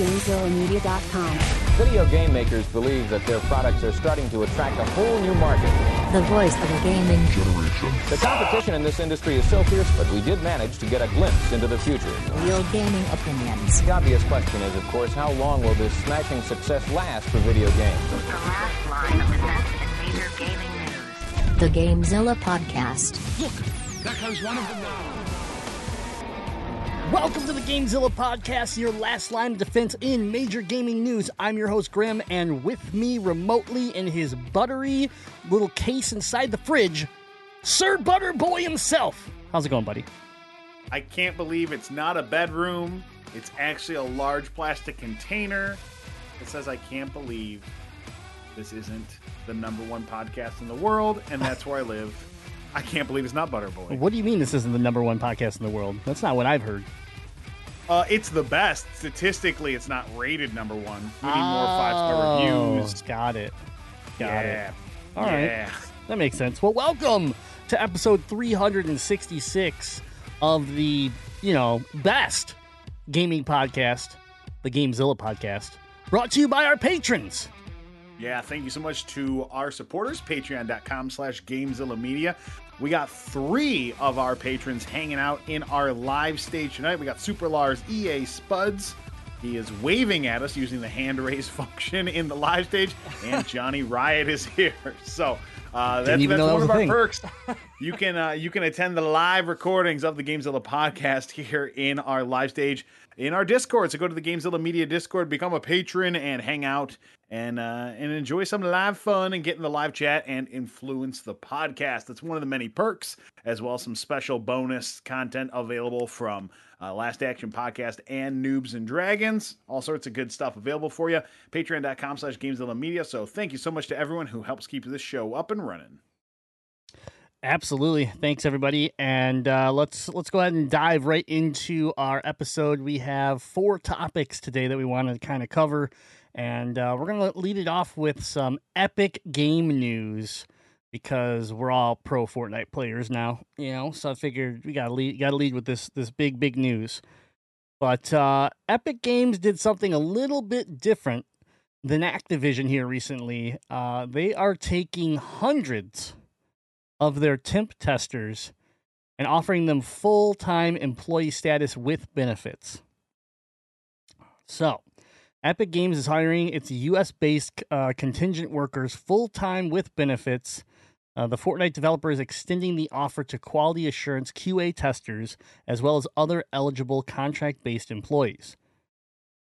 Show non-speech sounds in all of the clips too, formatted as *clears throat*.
GameZillaMedia.com. Video game makers believe that their products are starting to attract a whole new market. The voice of a gaming generation. The competition in this industry is so fierce, but we did manage to get a glimpse into the future. Real gaming opinions. The obvious question is, of course, how long will this smashing success last for video games? The last line of defense in major gaming news. The Gamezilla podcast. Look, there comes one of them now. Welcome to the Gamezilla podcast, your last line of defense in major gaming news. I'm your host, Grim, and with me remotely in his buttery little case inside the fridge, Sir Butterboy himself. How's it going, buddy? I can't believe it's not a bedroom. It's actually a large plastic container. It says, I can't believe this isn't the number one podcast in the world, and that's where I live. I can't believe it's not Butterboy. What do you mean this isn't the number one podcast in the world? That's not what I've heard. Uh, it's the best. Statistically, it's not rated number one. We need more five star reviews. Oh, Got it. Got yeah. it. All right. yeah. That makes sense. Well, welcome to episode 366 of the, you know, best gaming podcast, the Gamezilla podcast, brought to you by our patrons. Yeah, thank you so much to our supporters, patreon.com slash Gamezilla Media. We got three of our patrons hanging out in our live stage tonight. We got Super Lars EA Spuds. He is waving at us using the hand raise *laughs* function in the live stage, and Johnny Riot is here. *laughs* So uh, that's, that's know that one of our thing. perks. *laughs* You can uh, you can attend the live recordings of the Gamezilla podcast here in our live stage in our Discord. So go to the Gamezilla Media Discord, become a patron, and hang out and uh, and enjoy some live fun and get in the live chat and influence the podcast. That's one of the many perks, as well as some special bonus content available from uh, Last Action Podcast and Noobs and Dragons. All sorts of good stuff available for you. Patreon.com slash Gamezilla Media. So thank you so much to everyone who helps keep this show up and running. Absolutely. Thanks everybody. And uh, let's let's go ahead and dive right into our episode. We have four topics today that we want to kind of cover. And uh, we're going to lead it off with some epic game news because we're all pro Fortnite players now, you know. So I figured we got to lead got to lead with this this big big news. But uh, Epic Games did something a little bit different than Activision here recently. Uh, they are taking hundreds of their temp testers and offering them full time employee status with benefits. So, Epic Games is hiring its US based uh, contingent workers full time with benefits. Uh, the Fortnite developer is extending the offer to quality assurance QA testers as well as other eligible contract based employees.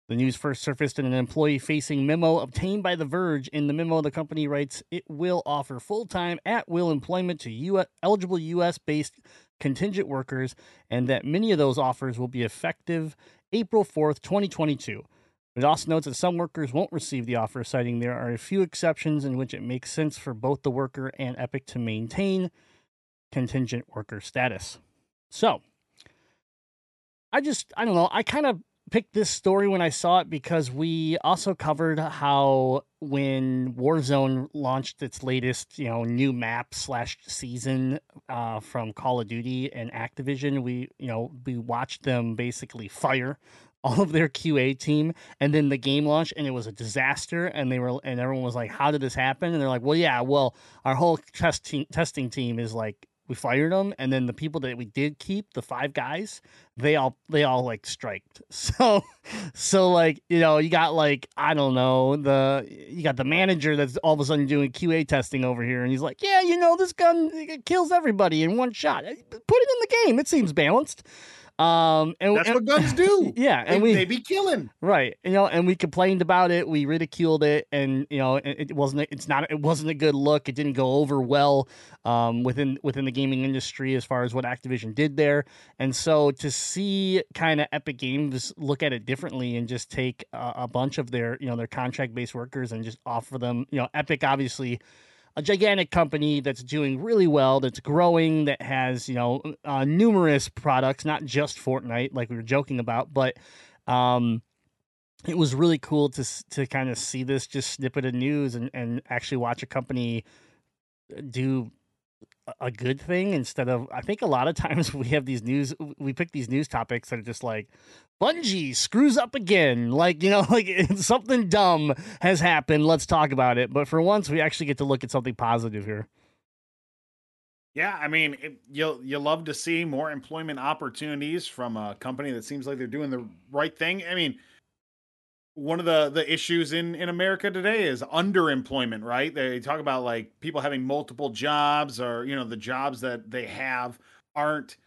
The news first surfaced in an employee facing memo obtained by The Verge. In the memo, the company writes it will offer full time at will employment to US, eligible US based contingent workers, and that many of those offers will be effective April 4th, 2022. It also notes that some workers won't receive the offer, citing there are a few exceptions in which it makes sense for both the worker and Epic to maintain contingent worker status. So, I just, I don't know, I kind of picked this story when I saw it because we also covered how when Warzone launched its latest, you know, new map slash season uh, from Call of Duty and Activision, we, you know, we watched them basically fire *laughs* all of their QA team, and then the game launched, and it was a disaster. And they were, and everyone was like, "How did this happen?" And they're like, "Well, yeah, well, our whole testing testing team is like." We fired them, and then the people that we did keep, the five guys, they all they all like striked. *laughs* So, so like you know, you got like I don't know the you got the manager that's all of a sudden doing QA testing over here, and he's like, yeah, you know, this gun kills everybody in one shot. Put it in the game. It seems balanced. Um, and That's and- what guns do. *laughs* Yeah, and They- we they be killing. Right. You know, and we complained about it, we ridiculed it, and you know, it, it wasn't it's not it wasn't a good look. It didn't go over well um within within the gaming industry as far as what Activision did there. And so to see kind of Epic Games look at it differently and just take a, a bunch of their, you know, their contract-based workers and just offer them, you know, Epic obviously a gigantic company that's doing really well, that's growing, that has you know uh, numerous products, not just Fortnite, like we were joking about, but um, it was really cool to to kind of see this just snippet of news and and actually watch a company do a good thing instead of I think a lot of times *laughs* we have these news we pick these news topics that are just like Bungie screws up again like you know *laughs* like something dumb has happened let's talk about it but for once we actually get to look at something positive here. Yeah, I mean, it, you'll you love to see more employment opportunities from a company that seems like they're doing the right thing. I mean, one of the the issues in in America today is underemployment, right? They talk about like people having multiple jobs or you know the jobs that they have aren't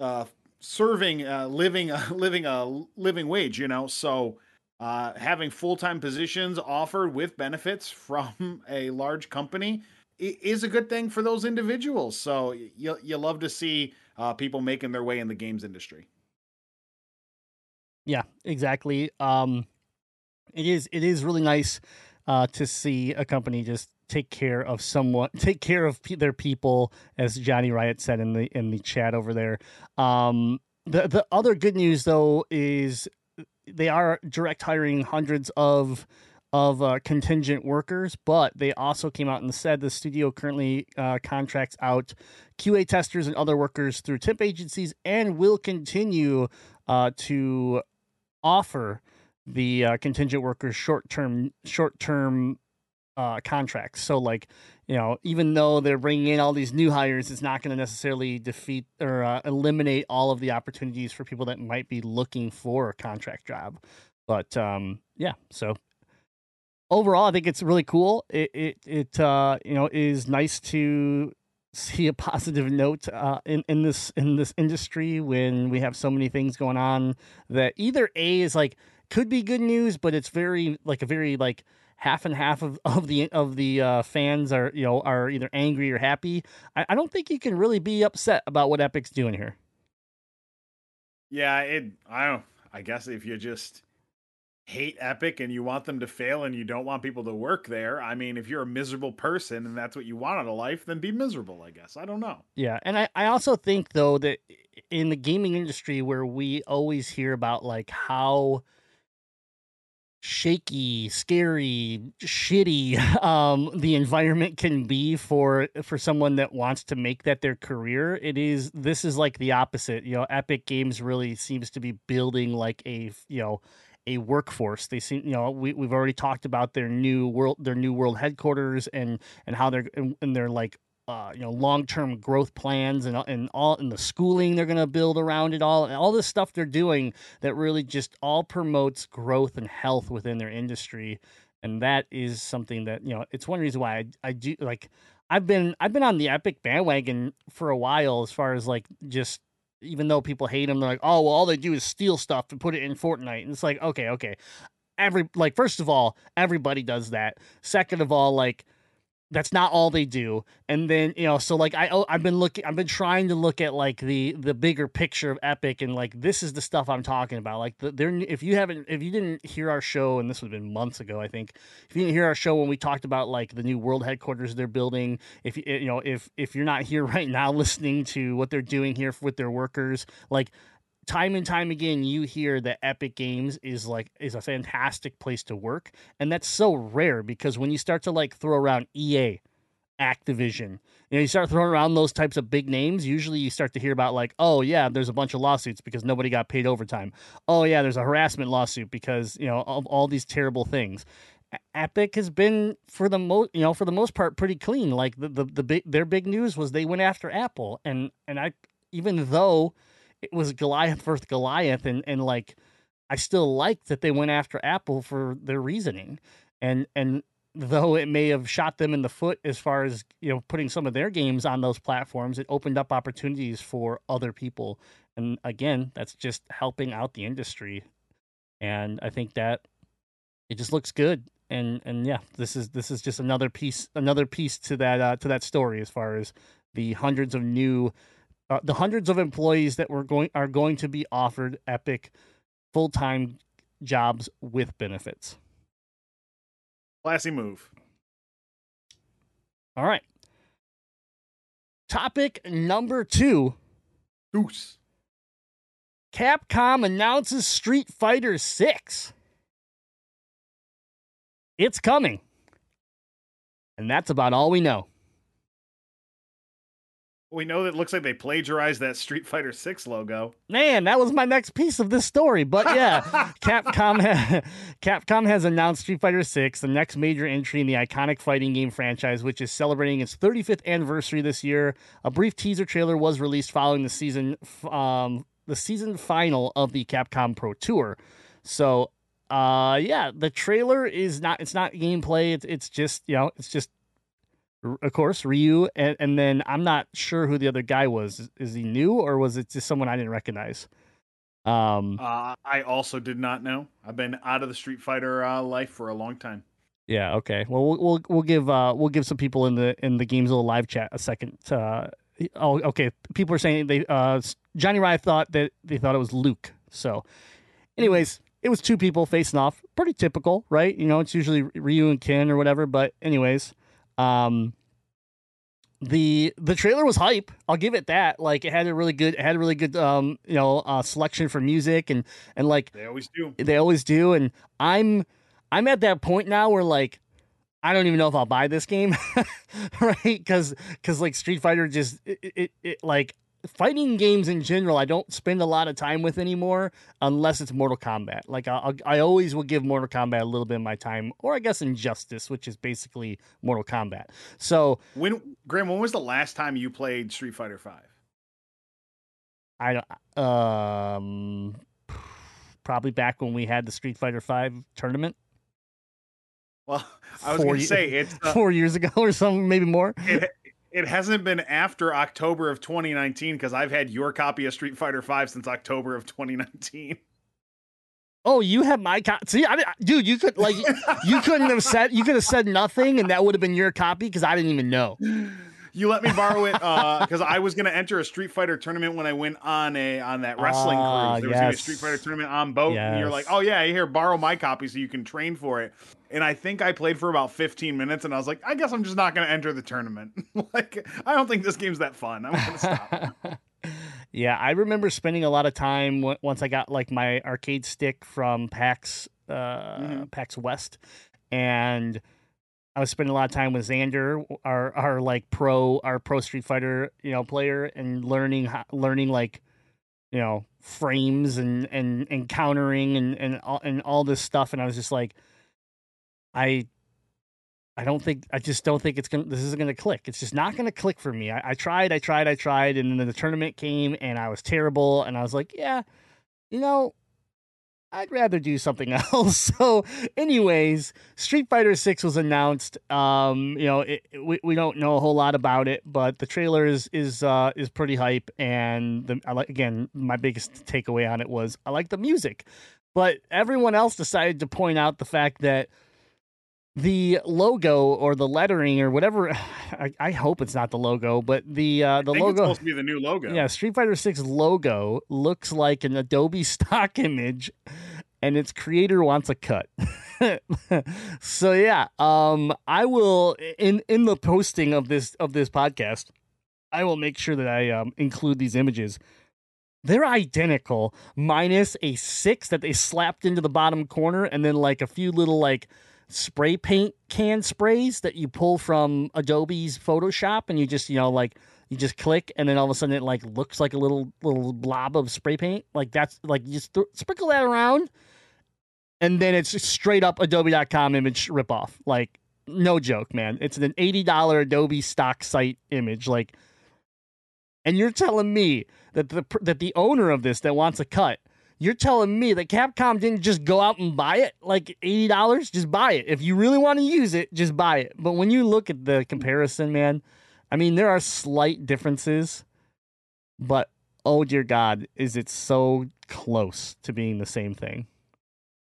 uh serving uh living *laughs* uh, living a living wage, you know. So uh having full-time positions offered with benefits *laughs* from a large company is a good thing for those individuals. So you you love to see uh, people making their way in the games industry. Yeah, exactly. Um, it is it is really nice uh, to see a company just take care of someone, *laughs* take care of pe- their people, as Johnny Riot said in the in the chat over there. Um, the the other good news though is they are direct hiring hundreds of of uh, contingent workers, but they also came out and said the studio currently uh, contracts out QA testers and other workers through temp agencies and will continue uh, to offer the uh, contingent workers short term short term uh, contracts. So like you know, even though they're bringing in all these new hires, it's not going to necessarily defeat or uh, eliminate all of the opportunities for people that might be looking for a contract job. But um, yeah, so overall, I think it's really cool. It it it uh, you know is nice to see a *laughs* positive note uh, in in this in this industry when we have so many things going on that either a is like could be good news, but it's very like a very like half and half of, of the of the uh, fans are you know are either angry or happy. I, I don't think you can really be upset about what Epic's doing here. Yeah, it. I don't. I guess if you just hate Epic and you want them to fail and you don't want people to work there, I mean, if you're a miserable person and that's what you want out of life, then be miserable, I guess. I don't know. Yeah. And I, I also think, though, that in the gaming industry where we always hear about like how shaky, scary, shitty *laughs* um the environment can be for for someone that wants to make that their career. It is this is like the opposite. You know, Epic Games really seems to be building like a, you know, a workforce. They seem, you know, we we've already talked about their new world, their new world headquarters, and and how they're and, and they're like. Uh, you know, long-term growth plans and and all and the schooling they're going to build around it all, and all this stuff they're doing that really just all promotes growth and health within their industry, and that is something that you know it's one reason why I, I do like I've been I've been on the Epic bandwagon for a while as far as like just even though people hate them, they're like, oh, well, all they do is steal stuff and put it in Fortnite. And it's like, okay, okay. Every like, first of all, everybody does that. Second of all, like, that's not all they do. And then you know so like i oh, i've been looking i've been trying to look at like the the bigger picture of epic and like this is the stuff i'm talking about. Like the, they're if you haven't if you didn't hear our show and this would have been months ago i think if you didn't hear our show when we talked about like the new world headquarters they're building if you you know if if you're not here *laughs* right now listening to what they're doing here with their workers like time and time again you hear that Epic Games is like is a fantastic place to work and that's so rare because when you start to like throw around EA Activision you know you start throwing around those types of big names usually you start to hear about like oh yeah there's a bunch of lawsuits because nobody got paid overtime. Oh yeah there's a harassment lawsuit because you know of all these terrible things. Epic has been for the most you know for the most part pretty clean. Like the the, the big their big news was they went after Apple and and I even though it was Goliath versus Goliath, and and like I still like that they went after Apple for their reasoning, and and though it may have shot them in the foot as far as you know putting some of their games on those platforms, it opened up opportunities for other people, and again, that's just helping out the industry, and I think that it just looks good. And and yeah, this is this is just another piece another piece to that uh, to that story as far as the hundreds of new uh, the hundreds of employees that were going are going to be offered Epic full time jobs with benefits. Classy move. All right. Topic number two. Goose. Capcom announces Street Fighter 6. It's coming. And that's about all we know. We know that it looks like they plagiarized that Street Fighter Six logo. Man, that was my next piece of this story. But yeah, *laughs* Capcom ha- *laughs* Capcom has announced Street Fighter 6, the next major entry in the iconic fighting game franchise, which is celebrating its 35th anniversary this year. A brief teaser trailer was released following the season f- um, the season final of the Capcom Pro Tour. So, uh yeah, the trailer is not it's not gameplay, it's it's just, you know, it's just of course Ryu and, and then I'm not sure who the other guy was. Is, is he new or was it just someone I didn't recognize? Um Uh, I also did not know. I've been out of the Street Fighter uh, life for a long time. Yeah. Okay. Well, we'll we'll, we'll give uh we'll give some people in the in the Gamezilla live chat a second. Uh, oh, okay. People are saying they uh Johnny Riot thought that they thought it was Luke. So, anyways, it was two people facing off. Pretty typical, right? You know, it's usually Ryu and Ken or whatever. But anyways, um. The the trailer was hype. I'll give it that. Like it had a really good it had a really good um you know uh selection for music and and like They always do. they always do and i'm i'm at that point now where like i don't even know if i'll buy this game *laughs* right because because like street fighter just it, it, it like fighting games in general i don't spend a lot of time with anymore unless it's mortal kombat. Like i i always will give mortal kombat a little bit of my time or i guess injustice which is basically mortal kombat. So When Graham, when was the last time you played Street Fighter Five? i don't um probably back when we had the street fighter 5 tournament. Well, I was going to say it's uh, *laughs* four years ago or something maybe more. it, it hasn't been after October of 2019 because I've had your copy of Street Fighter Five since October of 2019. Oh, you have my copy. See, I, dude, you could like you *laughs* couldn't have said you could have said nothing, and that would have been your copy because I didn't even know. You let me borrow it because I was going to enter a Street Fighter tournament when I went on a on that wrestling Ah, cruise. There was going to be a. Street Fighter tournament on boat, and you're like, "Oh yeah, here, borrow my copy so you can train for it." And I think I played for about 15 minutes, and I was like, "I guess I'm just not going to enter the tournament." *laughs* like, I don't think this game's that fun. I'm going to stop. *laughs* yeah, I remember spending a lot of time w- once I got like my arcade stick from PAX uh, Mhm. PAX West, and I was spending a lot of time with Xander, our our like pro our pro Street Fighter you know player, and learning how, learning like you know frames and and and countering and and all, and all this stuff, and I was just like, I. I don't think I just don't think it's gonna this isn't gonna click. It's just not gonna click for me. I, I tried, I tried, I tried, and then the tournament came and I was terrible and I was like, Yeah, you know, I'd rather do something *laughs* else. So, anyways, Street Fighter Six was announced. Um, you know, it- we we don't know a whole lot about it, but the trailer is is uh, is pretty hype. And the, I like again, my biggest takeaway on it was I like the music, but everyone else decided to point out the fact that the logo or the lettering or whatever. *sighs* I, I hope it's not the logo, but the uh, the I think it's logo. supposed to be the new logo. Yeah, Street Fighter 6 logo looks like an Adobe *laughs* stock image and its creator wants a cut. *laughs* so yeah, um I will in in the posting of this of this podcast, I will make sure that I um include these images. They're identical minus a 6 that they slapped into the bottom corner and then like a few little like spray paint can sprays that you pull from Adobe's Photoshop and you just, you know, like you just click and then all of a sudden it like looks like a little little blob of spray paint. Like that's like you just th- sprinkle that around and then it's straight up adobe.com image ripoff. Like no joke, man. It's an $80 Adobe stock site image like and you're telling me that the that the owner of this that wants a cut you're telling me that Capcom didn't just go out and buy it like eighty dollars? Just buy it. If you really want to use it, just buy it. But when you look at the comparison, man, I mean there are slight differences, but oh dear God, is it so close to being the same thing?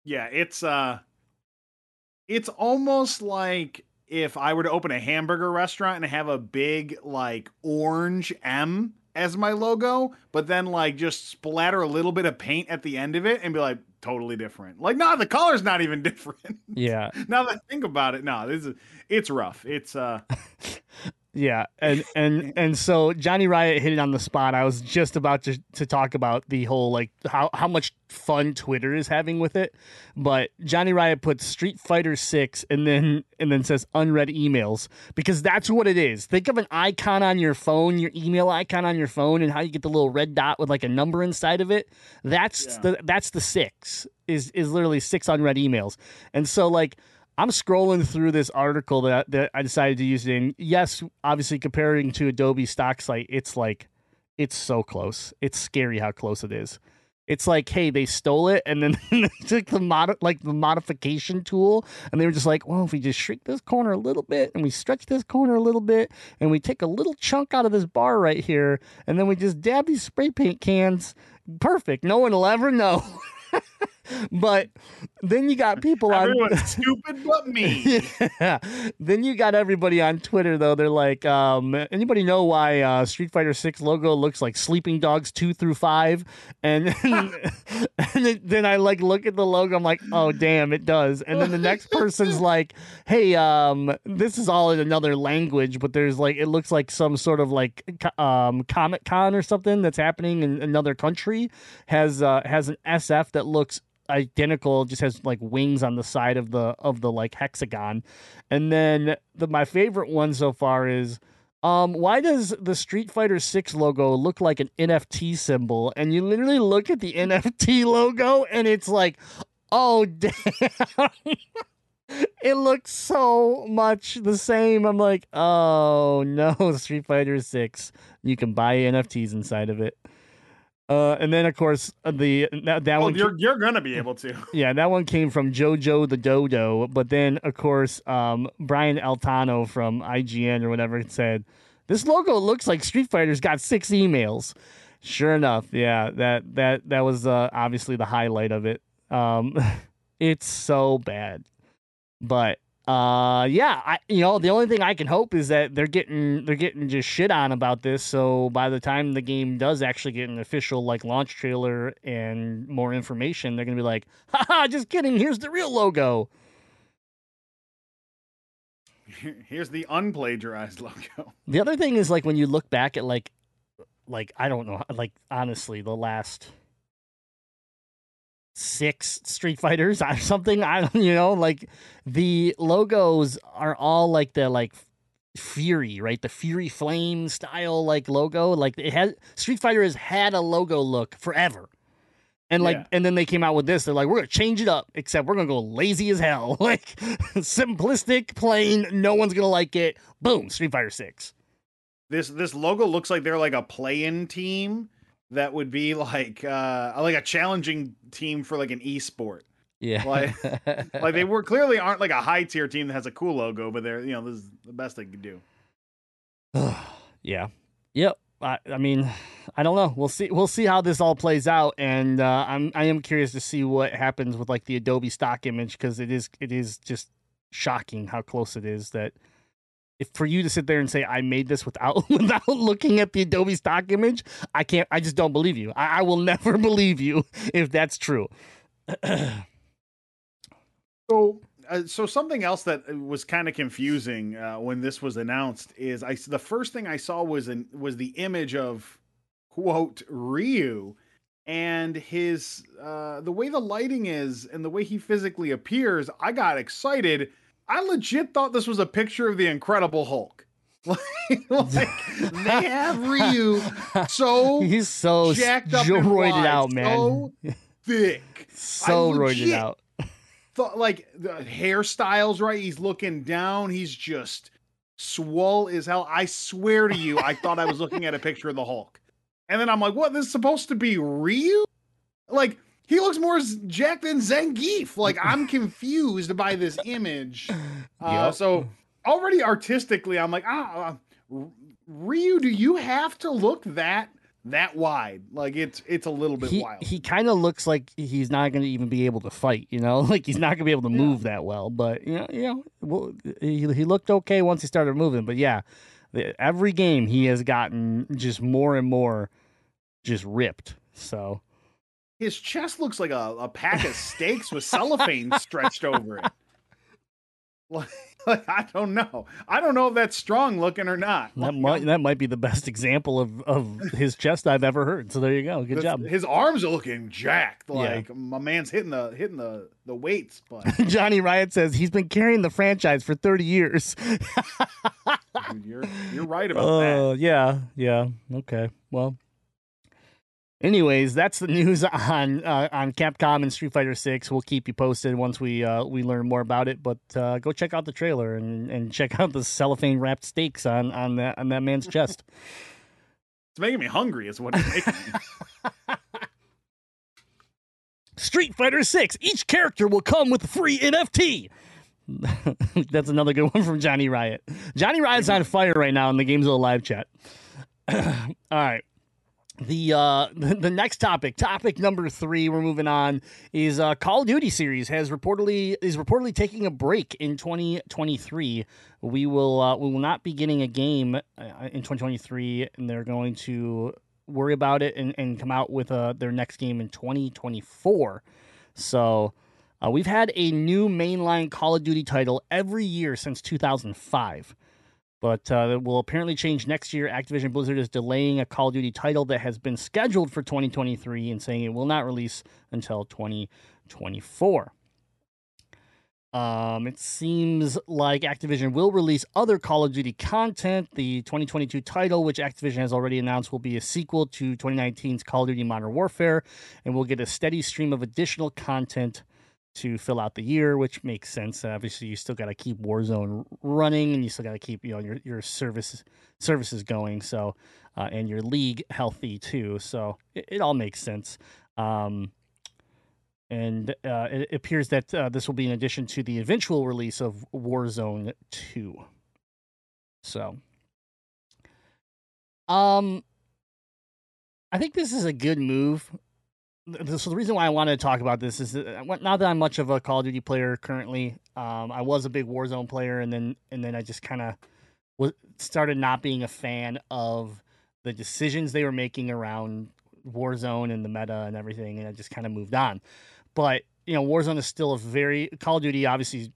Yeah, it's uh it's almost like if I were to open a hamburger restaurant and have a big like orange M as my logo, but then like just splatter a little bit of paint at the end of it and be like totally different. Like no, the color's not even *laughs* different. Yeah, now that I think about it, no, this is it's rough. It's uh *laughs* Yeah, and and *laughs* and so Johnny Riot hit it on the spot. I was just about to to talk about the whole like how how much fun Twitter is having with it, but Johnny Riot puts Street Fighter Six and then and then says unread emails because that's what it is. Think of an icon on your phone, your email icon on your phone, and how you get the little red dot with like a number inside of it. That's Yeah. the that's the six is is literally six unread emails, and so like. I'm scrolling through this article that that I decided to use in. Yes, obviously comparing to Adobe stock site, it's like it's so close. It's scary how close it is. It's like, hey, they stole it and then *laughs* they took the mod like the modification tool and they were just like, well, if we just shrink this corner a little bit and we stretch this corner a little bit and we take a little chunk out of this bar right here and then we just dab these spray paint cans, perfect. No one will ever know. *laughs* but then you got people on Everyone's *laughs* stupid but me. yeah. Then you got everybody on Twitter though. They're like, um, anybody know why uh, Street Fighter Six logo looks like Sleeping Dogs two through five? And, *laughs* and then- then I like look at the logo. I'm like, oh damn, it does. And then the next person's like, hey, um, this is all in another language, but there's like it looks like some sort of like um Comic Con or something that's happening in another country has uh, has an SF that looks identical just has like wings on the side of the of the like hexagon. And then the my favorite one so far is um why does the street fighter 6 logo look like an nft symbol? And you literally look at the *laughs* nft logo and it's like oh *laughs* damn. It looks so much the same. I'm like oh no *laughs* street fighter 6 you can buy nfts inside of it uh, and then of course uh, the that, that Oh, one you're you're gonna be able to. *laughs* yeah, that one came from Jojo the Dodo, but then of course um, Brian Altano from IGN or whatever said this logo looks like Street Fighter's got six emails. Sure enough, yeah, that that that was uh, obviously the highlight of it. Um, *laughs* it's so bad, but uh, yeah, I you know the only thing I can hope is that they're getting they're getting just shit on about this. So by the time the game does actually get an official like launch trailer and more information, they're gonna be like, haha, just kidding. Here's the real logo. *laughs* Here's the unplagiarized logo. *laughs* The other thing is like when you look back at like like I don't know like honestly the last six Street Fighters or *laughs* something I don't you know like the logos are all like the like Fury right the Fury Flame style like logo like it has Street Fighter has had a logo look forever. And like, Yeah. and then they came out with this. They're like, we're gonna change it up, except we're gonna go lazy as hell, *laughs* like simplistic, plain. No one's gonna like it. Boom, Street Fighter Six. This this logo looks like they're like a play-in team that would be like uh like a challenging team for like an esport. Yeah. Like- *laughs* Like they were clearly aren't like a high tier team that has a cool logo, but they're you know this is the best they could do. *sighs* yeah. Yep. I, I mean, I don't know. We'll see. We'll see how this all plays out, and uh, I'm I am curious to see what happens with like the Adobe stock image because it is it is just shocking how close it is that if for you to sit there and say I made this without *laughs* without looking at the Adobe stock image, I can't. I just don't believe you. I, I will never *laughs* believe you if that's true. *clears throat* So, uh, so something else that was kind of confusing uh, when this was announced is I the first thing I saw was an was the image of quote Ryu and his uh, the way the lighting is and the way he physically appears. I got excited. I legit thought this was a picture of the Incredible Hulk. *laughs* like, like, *laughs* they have Ryu *laughs* so He's so jacked up and wide, out, man. so thick. so roided legit out. thought like the hairstyles right he's looking down he's just swole as hell i swear to you i thought i was looking at a picture of the hulk and then i'm like what this is supposed to be Ryu? like he looks more Jack than zangief like i'm *laughs* confused by this image *laughs* uh, Yep. so already artistically i'm like ah uh, ryu do you have to look that that wide like it's it's a little bit he, wild he kind of looks like he's not going to even be able to fight, you know, *laughs* like he's not going to be able to Yeah. move that well. But you know, you know, well, he he looked okay once he started moving. But yeah, every game he has gotten just more and more just ripped. So His chest looks like a, a pack of steaks with cellophane stretched over it. *laughs* Like, like, I don't know. I don't know if that's strong looking or not. That might that might be the best example of, of his chest I've ever heard. So there you go. Good job. His arms are looking jacked. Yeah. Like my man's hitting the hitting the the weights, but *laughs* Johnny Riot says he's been carrying the franchise for 30 years. dude, you're you're right about Oh, that. yeah, yeah. Okay. Well, anyways, that's the *laughs* news on uh, on Capcom and Street Fighter 6. We'll keep you posted once we uh, we learn more about it, but uh, go check out the trailer and, and *laughs* check out the cellophane wrapped steaks on on that on that man's chest. *laughs* It's making me hungry. Is what it's making me. Street Fighter 6. Each character will come with a free NFT. That's another good one from Johnny Riot. Johnny Riot's on fire right now in the Gamezilla Live chat. *clears throat* All right. The uh *laughs* the, next topic, topic number three, we're moving on, is uh Call of Duty series has reportedly is reportedly taking a break in 2023. We will uh, we will not be getting a game uh, in 2023, and they're going to worry about it and, and come out with uh, their next game in 2024. So uh, we've had a new mainline Call of Duty title every year since 2005. But uh, will apparently change next year. Activision Blizzard is delaying a Call of Duty title that has been scheduled for 2023 and saying it will not release until 2024. Um, it seems like Activision will release other Call of Duty content. The 2022 title, which Activision has already announced, will be a sequel to 2019's Call of Duty Modern Warfare, and we'll get a steady stream of additional content to fill out the year, which makes sense. Obviously, you still got to keep Warzone running, and you still got to keep you know your your services services going. So, uh, and your league healthy too. So it, it all makes sense. Um, and uh, it appears that uh, this will be in addition to the eventual release of Warzone 2. So, um, I think this is a good move. So the reason why I wanted to talk about this is that, uh, not that I'm much of a Call of Duty player currently. Um, I was a big Warzone player, and then and then I just kind of was started not being a fan of the decisions they were making around Warzone and the meta and everything, and I just kind of moved on. But you know, Warzone is still a very Call of Duty, obviously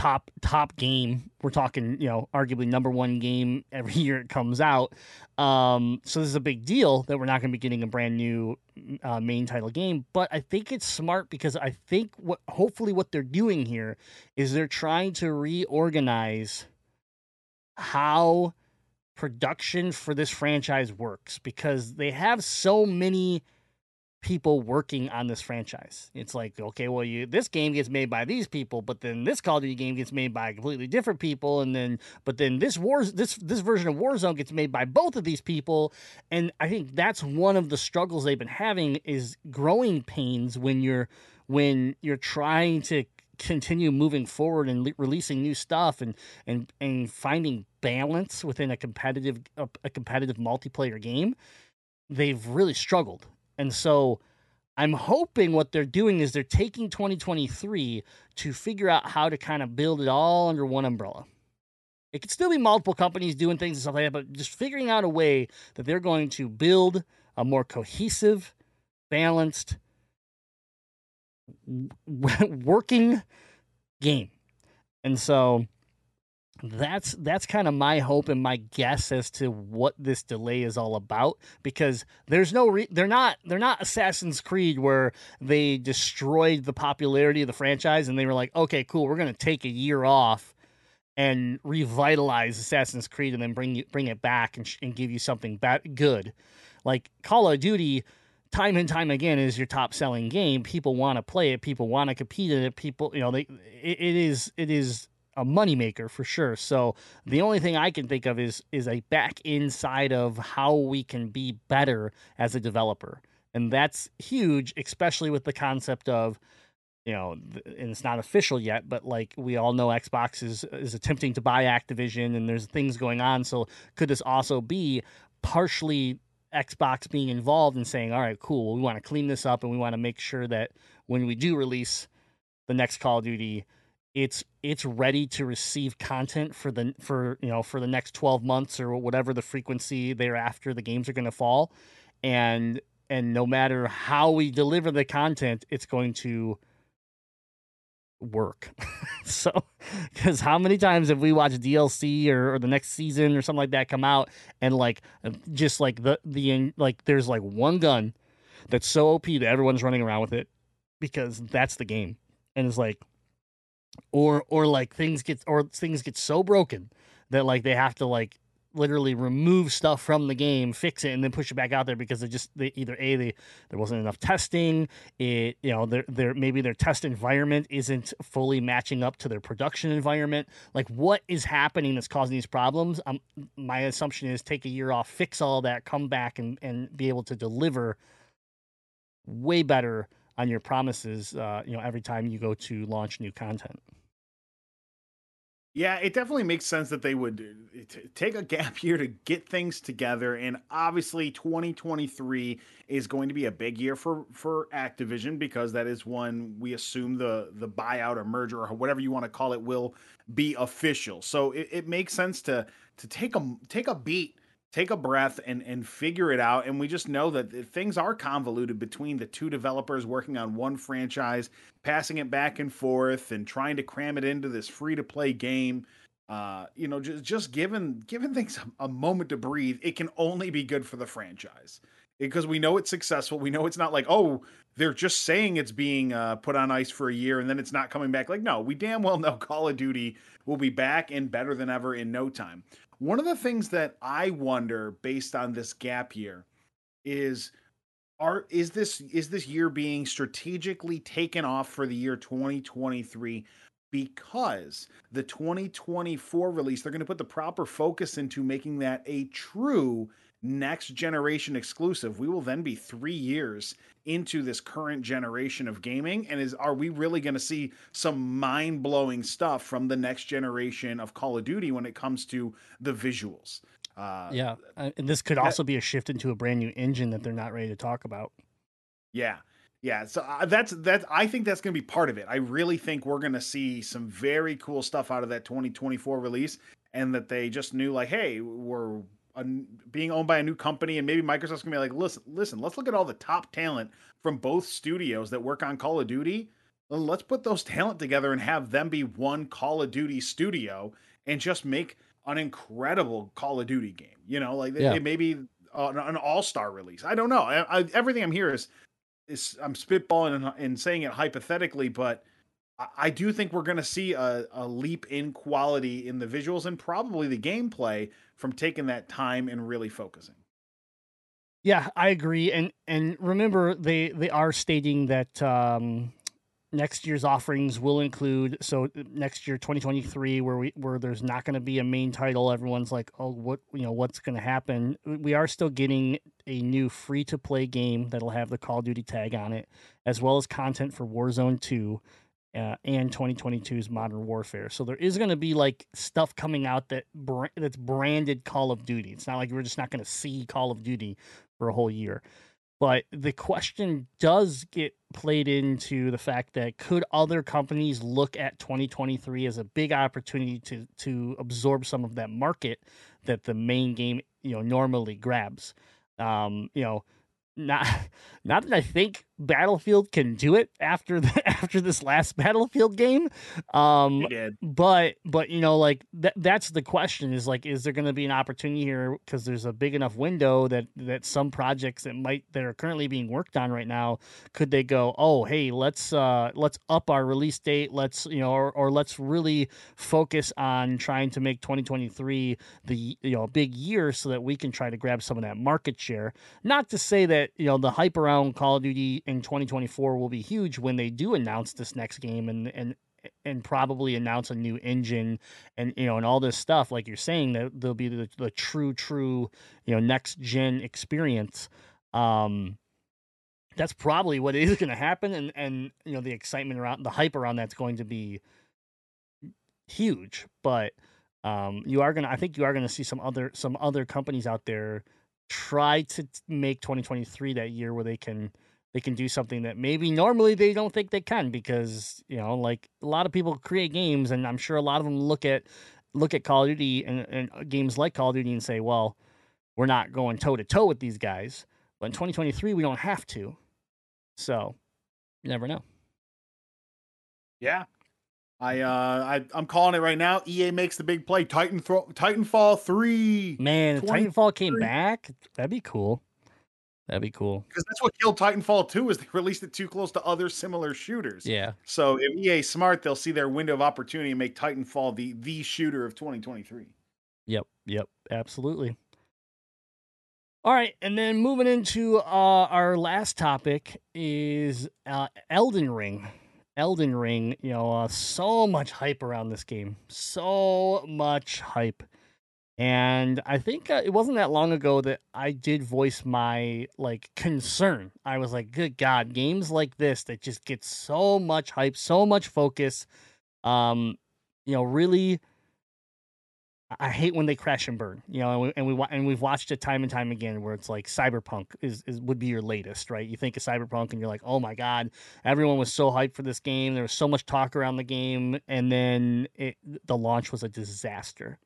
top top game. We're talking, you know, arguably number one game every *laughs* year it comes out. Um, so this is a big deal that we're not going to be getting a brand new uh, main title game. But I think it's smart because I think what hopefully what they're doing here is they're trying to reorganize how production for this franchise works because they have so many people working on this franchise. It's like, okay, well, you this game gets made by these people, but then this Call of Duty game gets made by completely different people, and then but then this wars this this version of Warzone gets made by both of these people, and I think that's one of the struggles they've been having is growing pains when you're when you're trying to continue moving forward and le- releasing new stuff and and and finding balance within a competitive a, a competitive multiplayer game. They've really struggled and so i'm hoping what they're doing is they're taking 2023 to figure out how to kind of build it all under one umbrella it could still be multiple companies doing things and stuff like that but just figuring out a way that they're going to build a more cohesive balanced *laughs* working game. And so that's that's kind of my hope and my guess as to what this delay is all about because there's no re- they're not they're not Assassin's Creed where they destroyed the popularity of the franchise and they were like okay cool we're going to take a year off and revitalize Assassin's Creed and then bring you, bring it back and, sh- and give you something bad, good like Call of Duty time and time again is your top selling game. People want to play it. People want to compete in it. People, you know, they it, it is it is a moneymaker for sure. So the only thing I can think of is is a back inside of how we can be better as a developer, and that's huge, especially with the concept of. You know, and it's not official yet, but like we all know, Xbox is is attempting to buy Activision, and there's things going on. So could this also be partially Xbox being involved and saying, all right, cool, we want to clean this up and we want to make sure that when we do release the next Call of Duty, it's it's ready to receive content for the for you know for the next 12 months or whatever the frequency thereafter the games are going to fall and and no matter how we deliver the content it's going to work. *laughs* so, because how many times have we watched DLC or, or the next season or something like that come out and like just like the the like there's like one gun that's so OP that everyone's running around with it because that's the game, and it's like, or or like things get or things get so broken that like they have to like literally remove stuff from the game, fix it, and then push it back out there because they just they either a they there wasn't enough testing. It you know their their maybe their test environment isn't fully matching up to their production environment. Like what is happening that's causing these problems? Um, my assumption is take a year off, fix all that, come back and and be able to deliver way better on your promises. Uh, you know every time you go to launch new content. Yeah, it definitely makes sense that they would uh, t- take a gap *laughs* year to get things together, and obviously, 2023 is going to be a big year for for Activision because that is when we assume the the buyout or merger or whatever you want to call it will be official. So it, it makes sense to to take a take a beat take a breath and and figure it out. And we just know that things are convoluted between the two developers working on one franchise passing it back and forth and trying to cram it into this free to play game. Uh, you know just just given given things a, a moment to breathe it can only be good for the franchise. Because we know it's successful. We know it's not like oh they're just saying it's being uh, put on ice for a year and then it's not coming back. Like no we damn well know *laughs* call of duty will be back and better than ever in no time one of the things that I wonder based on this gap year is are is this is this year being strategically taken off for the year 2023 because the 2024 release they're going to put the proper focus into making that a true next generation exclusive. We will then be 3 years into this current generation of gaming and is are we really going to see some mind-blowing stuff from the next generation of Call of Duty when it comes to the visuals? Uh, yeah, and this could also be a shift into a brand new engine that they're not ready to talk about. Yeah. Yeah, so uh, that's that. I think that's going to be part of it. I really think we're going to see some very cool stuff out of that 2024 release, and that they just knew like, hey, we're a, being owned by a new company, and maybe Microsoft's gonna be like, listen, listen, let's look at all the top talent from both studios that work on Call of Duty. Let's put those talent together and have them be one Call of Duty studio and just make an incredible Call of Duty game. You know, like yeah. maybe uh, an all star release. I don't know. I, I, everything I'm here is is I'm spitballing and, and saying it hypothetically, but I do think we're going to see a, a, leap in quality in the visuals and probably the gameplay from taking that time and really focusing. Yeah, I agree. And and remember, they they are stating that um, next year's offerings will include so next year 2023 where we where there's not going to be a main title everyone's like oh what you know what's going to happen we are still getting a new free to play game that'll have the call of duty tag on it as well as content for warzone 2 uh, and 2022's Modern Warfare. So there is going to be like stuff coming out that br- that's branded Call of Duty. It's not like we're just not going to see Call of Duty for a whole year. But the question does get played into the fact that could other companies look at 2023 as a big opportunity to to absorb some of that market that the main game you know normally grabs. Um, you know, not *laughs* not that I think Battlefield can do it after the, *laughs* after this last Battlefield game. Um, but but you know like that that's the question is like is there going to be an opportunity here because there's a big enough window that that some projects that might that are currently being worked on right now could they go oh hey let's uh let's up our release date let's you know or, or let's really focus on trying to make 2023 the you know big year so that we can try to grab some of that market share. Not to say that you know the hype around Call of Duty in 2024 will be huge when they do announce this next game and and and probably announce a new engine and you know and all this stuff like you're saying that there'll be the, the true true you know next gen experience um that's probably what is going to happen and and you know the excitement around the hype around that's going to be huge. But um you are going to i think you are going to see some other some other companies out there try to make 2023 that year where they can they can do something that maybe normally they don't think they can because you know like a lot of people create games and i'm sure a lot of them look at look at call of duty and, and uh, games like call of duty and say well we're not going toe to toe with these guys but in 2023 we don't have to so you never know yeah I uh I I'm calling it right now. EA makes the big play. Titan thro- Titanfall three. Man, if 20 Titanfall came back, that'd be cool. That'd be cool. Because that's what killed Titanfall 2 is they *laughs* released it too close to other similar shooters. Yeah. So if EA smart, they'll see their window of opportunity and make Titanfall the the shooter of 2023. Yep. Yep. Absolutely. All right, and then moving into uh, our last topic is uh, Elden Ring. Elden Ring, you know, uh, so much hype around this game, so much hype, and I think uh, it wasn't that long ago that I did voice my like concern. I was like, "Good God, games like this that just get so much hype, so much focus, um, you know, really." I hate when they crash and burn, you know, and we, and we and we've watched it time and time again where it's like Cyberpunk is, is would be your latest, right? You think of Cyberpunk and you're like, oh my god, everyone was so hyped for this game. There was so much talk around the game, and then it, the launch was a disaster.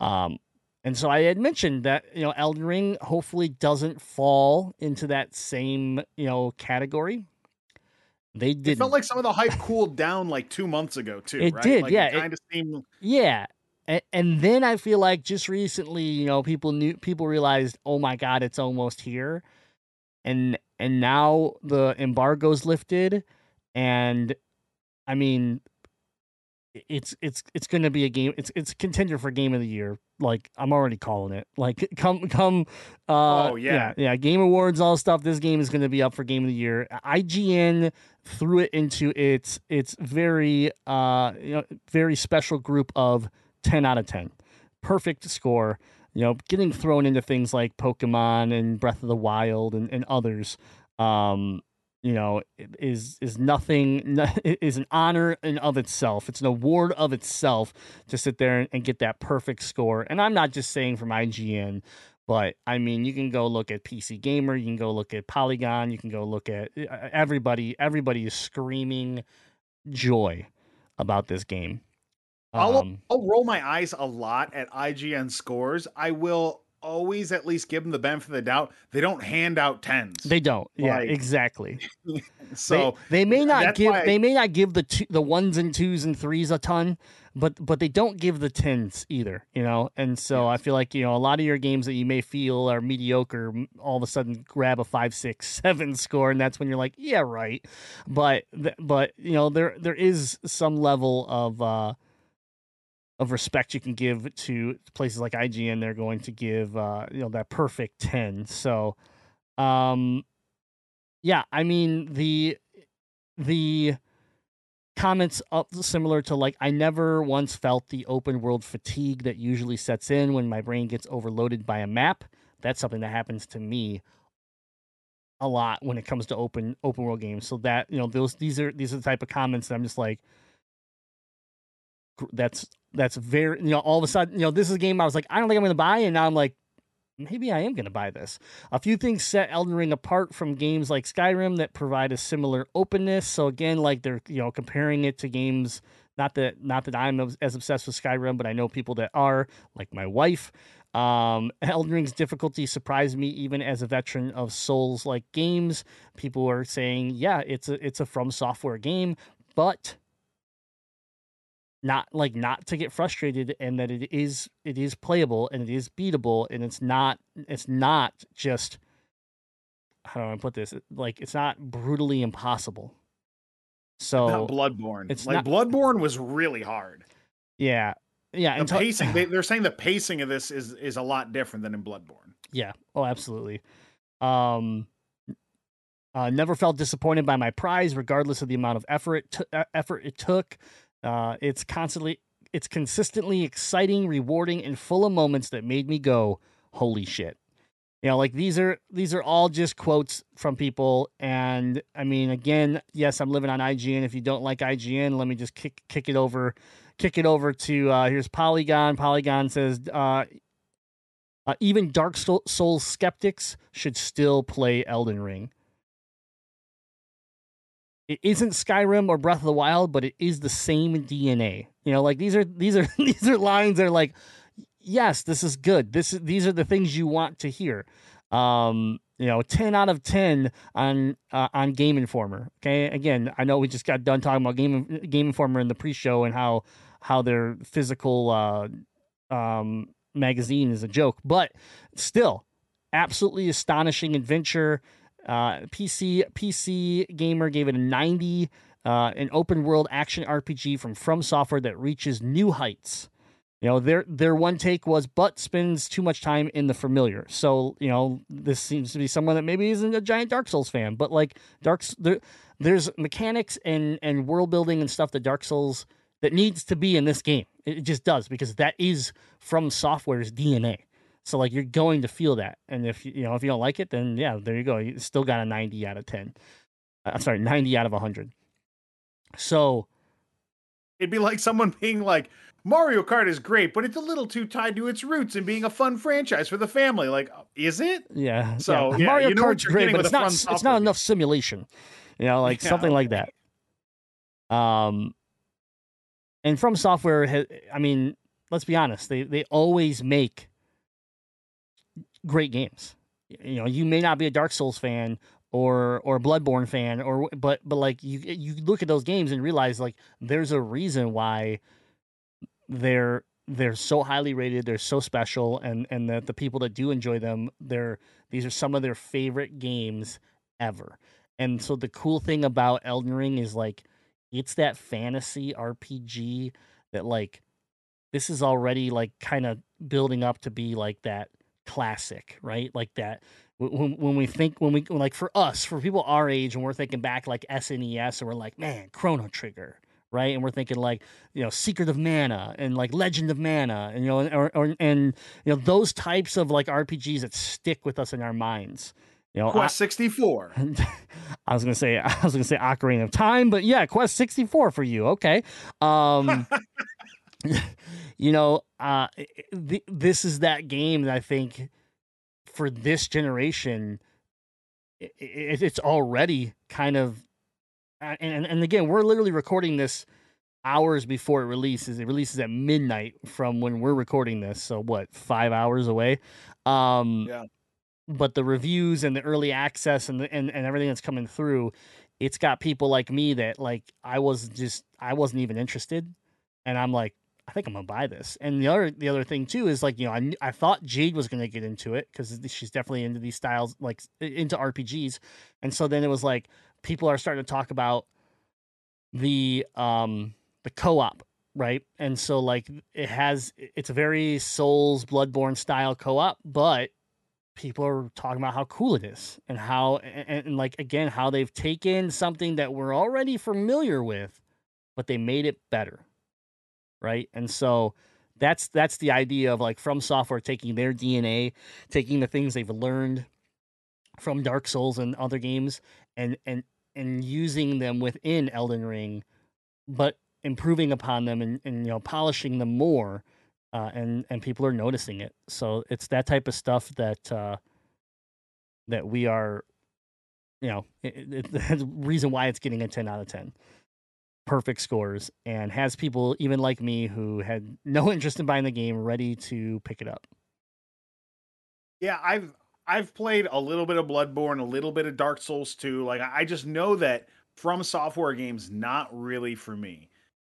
Um, and so I had mentioned that you know Elden Ring hopefully doesn't fall into that same you know category. They did. It felt like some of the hype cooled down like two months ago too. It right? did, Like, yeah, It kind of seemed Yeah. And, and then I feel like just recently, you know, people knew people realized, "Oh my god, it's almost here." And and now the embargo's lifted and I mean it's it's it's going to be a game it's it's a contender for game of the year. Like I'm already calling it. Like *laughs* come come uh Oh, yeah. yeah, game awards all stuff. This game is going to be up for game of the year. IGN threw it into its its very uh you know very special group of 10 out of 10 perfect score you know getting thrown into things like pokemon and breath of the wild and, and others um you know is is nothing *laughs* is an honor in of itself it's an award of itself to sit there and get that perfect score and i'm not just saying from ign but I mean, you can go look at PC Gamer, you can go look at Polygon, you can go look at everybody. Everybody is screaming joy about this game. I'll, Um, I'll roll my eyes a lot at IGN scores. I will always at least give them the benefit of the doubt. They don't hand out tens. they don't. Yeah, exactly. *laughs* so they, they may not give they may not give the two, the ones and twos and threes a ton, but but they don't give the tens either, you know. And so I feel like you know a lot of your games that you may feel are mediocre, all of a sudden grab a five, six, *laughs* seven score, and that's when you're like, yeah, right. But but you know there there is some level of uh of respect you can give to places like IGN. They're going to give uh you know that perfect ten. So um yeah, I mean the the comments up similar to like I never once felt the open world fatigue that usually sets in when my brain gets overloaded by a map. That's something that happens to me a lot when it comes to open open world games. So that you know those these are these are the type of comments that I'm just like that's that's very you know all of a sudden you know this is a game I was like I don't think I'm gonna buy and now I'm like maybe I am going to buy this. A few things set Elden Ring apart from games like Skyrim that provide a similar openness. So again, like they're you know comparing it to games. Not that not that I'm as- obsessed with Skyrim, but I know people that are, like my wife. Um, *laughs* Elden Ring's difficulty surprised me, even as a veteran of Souls like games. People are saying, yeah, it's a it's a From Software game, but not like not to get frustrated and that it is it is playable and it is beatable and it's not it's not just how do I put this like it's not brutally impossible. So not Bloodborne. it's like not- Bloodborne was really hard. yeah, yeah, The and to- pacing they, *sighs* they're saying the pacing of this is is a lot different than in Bloodborne. Yeah. Oh, absolutely. Um, uh, never felt disappointed by my prize, regardless of the amount of effort it, t- effort it took. Uh, it's constantly, it's consistently exciting, rewarding, and full of moments that made me go, "Holy shit!" You know, like these are these are all just quotes from people, and I mean, again, yes, I'm living on IGN. If you don't like IGN, let me just kick kick it over, kick it over to uh, here's Polygon. Polygon says. Uh, uh, even Dark Soul- Souls skeptics should still play Elden Ring. It isn't Skyrim or Breath of the Wild, but it is the same DNA. You know, like these are these are *laughs* these are lines that are like, yes, this is good. This is these are the things you want to hear. Um, you know, ten out of ten on uh, on Game Informer. Okay, again, I know we just got done talking about Game Game Informer in the pre-show and how how their physical uh, um, magazine is a joke, but still, absolutely astonishing adventure. Uh, PC PC Gamer gave it a ninety. Uh, an open world action RPG from From Software that reaches new heights. You know, their their one take was, but spends too much time in the familiar. So you know, this seems to be someone that maybe isn't a giant Dark Souls fan, but like Dark, there, there's mechanics and and world building and stuff that Dark Souls that needs to be in this game. It just does because that is from Software's DNA. So like you're going to feel that, and if you know if you don't like it, then yeah, there you go. You still got a ninety out of ten. Uh, I'm sorry, ninety out of hundred. So It'd be like someone being like, Mario Kart is great, but it's a little too tied to its roots and being a fun franchise for the family. Like, is it? Yeah. So, yeah. yeah, Mario you know Kart's great, but it's not it's not enough simulation. You know, like Yeah. something like that. Um and from software I mean, let's be honest, they they always make great games. You know, you may not be a Dark Souls fan or or Bloodborne fan or but but like you you look at those games and realize like there's a reason why they're they're so highly rated, they're so special, and and that the people that do enjoy them, they're these are some of their favorite games ever. And so the cool thing about Elden Ring is like it's that fantasy RPG that like this is already like kind of building up to be like that classic, right? Like that when, when we think when we like for us for people our age and we're thinking back like SNES and we're like man Chrono Trigger right and we're thinking like you know Secret of Mana and like Legend of Mana and you know or, or and you know those types of like RPGs that stick with us in our minds you know Quest 64. *laughs* I was gonna say I was gonna say Ocarina of Time, but yeah, Quest sixty four for you. Okay, um, *laughs* *laughs* you know, uh, th- this is that game that I think for this generation, i i it's already kind of, and and- and again, we're literally recording this hours before it releases. It releases at midnight from when we're recording this, so what, five hours away. Um, Yeah. But the reviews and the early access and the, and and everything that's coming through, it's got people like me that like I was just I wasn't even interested, and I'm like. I think I'm gonna buy this. And the other the other thing too is like you know I, I thought Jade was gonna get into it because she's definitely into these styles like into RPGs, and so then it was like people are starting to talk about the um the co-op right? And so like it has it's a very souls bloodborne style co-op but people are talking about how cool it is and how and, and like again how they've taken something that we're already familiar with but they made it better right? And so that's that's the idea of like from software taking their dna taking the things they've learned from dark souls and other games and and and using them within elden ring but improving upon them and, and you know polishing them more uh, and and people are noticing it. So it's that type of stuff that uh that we are you know it, it, *laughs* the reason why it's getting a 10 out of 10 perfect scores and has people even like me who had no *laughs* interest in buying the game ready to pick it up Yeah, I've I've played a little bit of Bloodborne, a little bit of Dark Souls 2. Like I just know that from software games not really for me.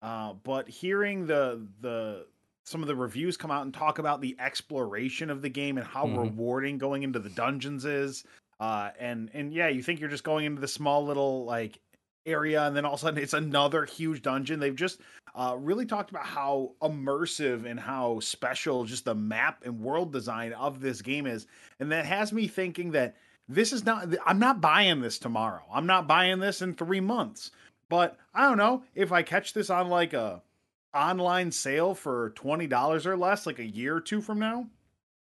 Uh, but hearing the the some of the reviews come out and talk about the exploration of the game and how Mhm. rewarding going into the dungeons is. Uh, and and yeah, you think you're just going into the small little like area, and then all of a sudden it's another huge dungeon. They've just uh, really talked about how immersive and how special just the map and world design of this game is, and that has me thinking that this is not. I'm not buying this tomorrow. I'm not buying this in three months. But I don't know if I catch this on like a online sale for twenty dollars or less, like a year or two from now.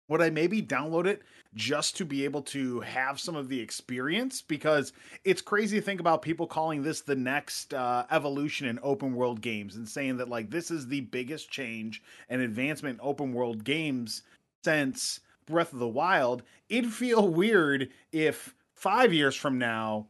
Would I maybe download it just to be able to have some of the experience? Because it's crazy to think about people calling this the next uh, evolution in open world games and saying that like this is the biggest change and advancement in open world games since Breath of the Wild. It'd feel weird if five years from now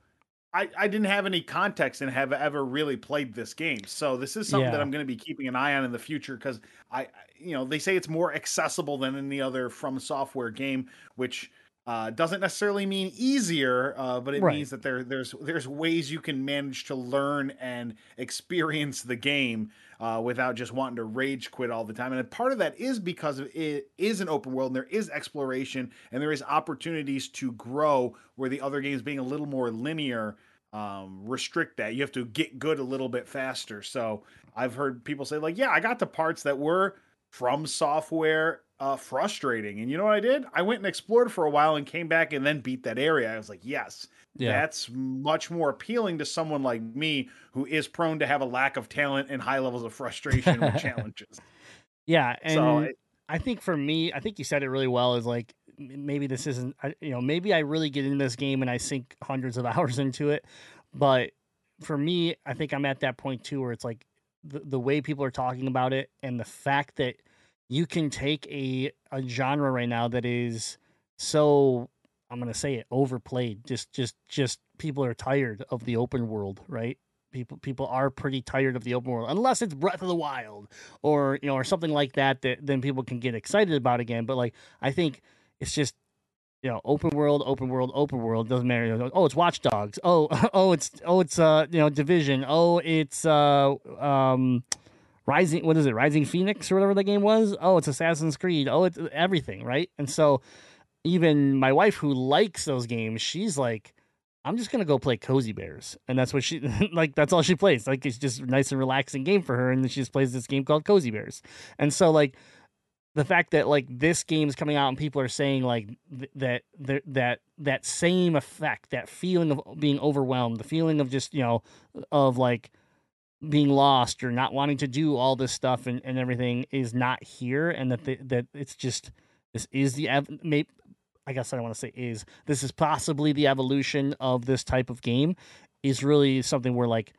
I, I didn't have any context and have ever really played this game. So this is something that I'm going to be keeping an eye on in the future because I, I- you know, they say it's more accessible than any other from software game, which uh, doesn't necessarily mean easier, uh, but it Right. means that there there's there's ways you can manage to learn and experience the game uh, without just wanting to rage quit all the time. And part of that is because it is an open world and there is exploration and there is opportunities to grow where the other games being a little more linear um, restrict that. You have to get good a little bit faster. So I've heard people say like, yeah, I got the parts that were from software uh, frustrating. And you know what I did? I went and explored for a while and came back and then beat that area. I was like, yes, Yeah. that's much more appealing to someone like me who is prone to have a lack of talent and high levels of frustration with *laughs* challenges. Yeah, and so I- I think for me, I think you said it really well. Is like maybe this isn't, you know, maybe I really get into this game and I sink hundreds of *laughs* hours into it, but for me, I think I'm at that point too, where it's like the the way people are talking about it and the fact that you can take a a genre right now that is so I'm gonna say it overplayed. Just just just people are tired of the open world, right? People people are pretty tired of the open world, unless it's Breath of the Wild or you know or something like that. That then people can get excited about again. But like I think it's just you know open world, open world, open world doesn't matter. Know, Oh, it's Watch Dogs. Oh *laughs* oh it's oh it's uh you know Division. Oh it's uh um. Rising, what is it? Rising Phoenix or whatever the game was. Oh, it's Assassin's Creed. Oh, it's everything, right? And so, even my wife who likes those games, she's like, I'm just gonna go play Cozy Bears, and that's what she *laughs* like. That's all she plays. Like it's just a nice and relaxing game for her, and then she just plays this game called Cozy Bears. And so like the fact that like this game's coming out and people are saying like th- that that that that same effect, that feeling of being overwhelmed, the feeling of just you know of like being lost or not wanting to do all this stuff and, and everything is not here, and that the, that it's just this is the ev- may, I guess I don't want to say is this is possibly the evolution of this type of game is really something where like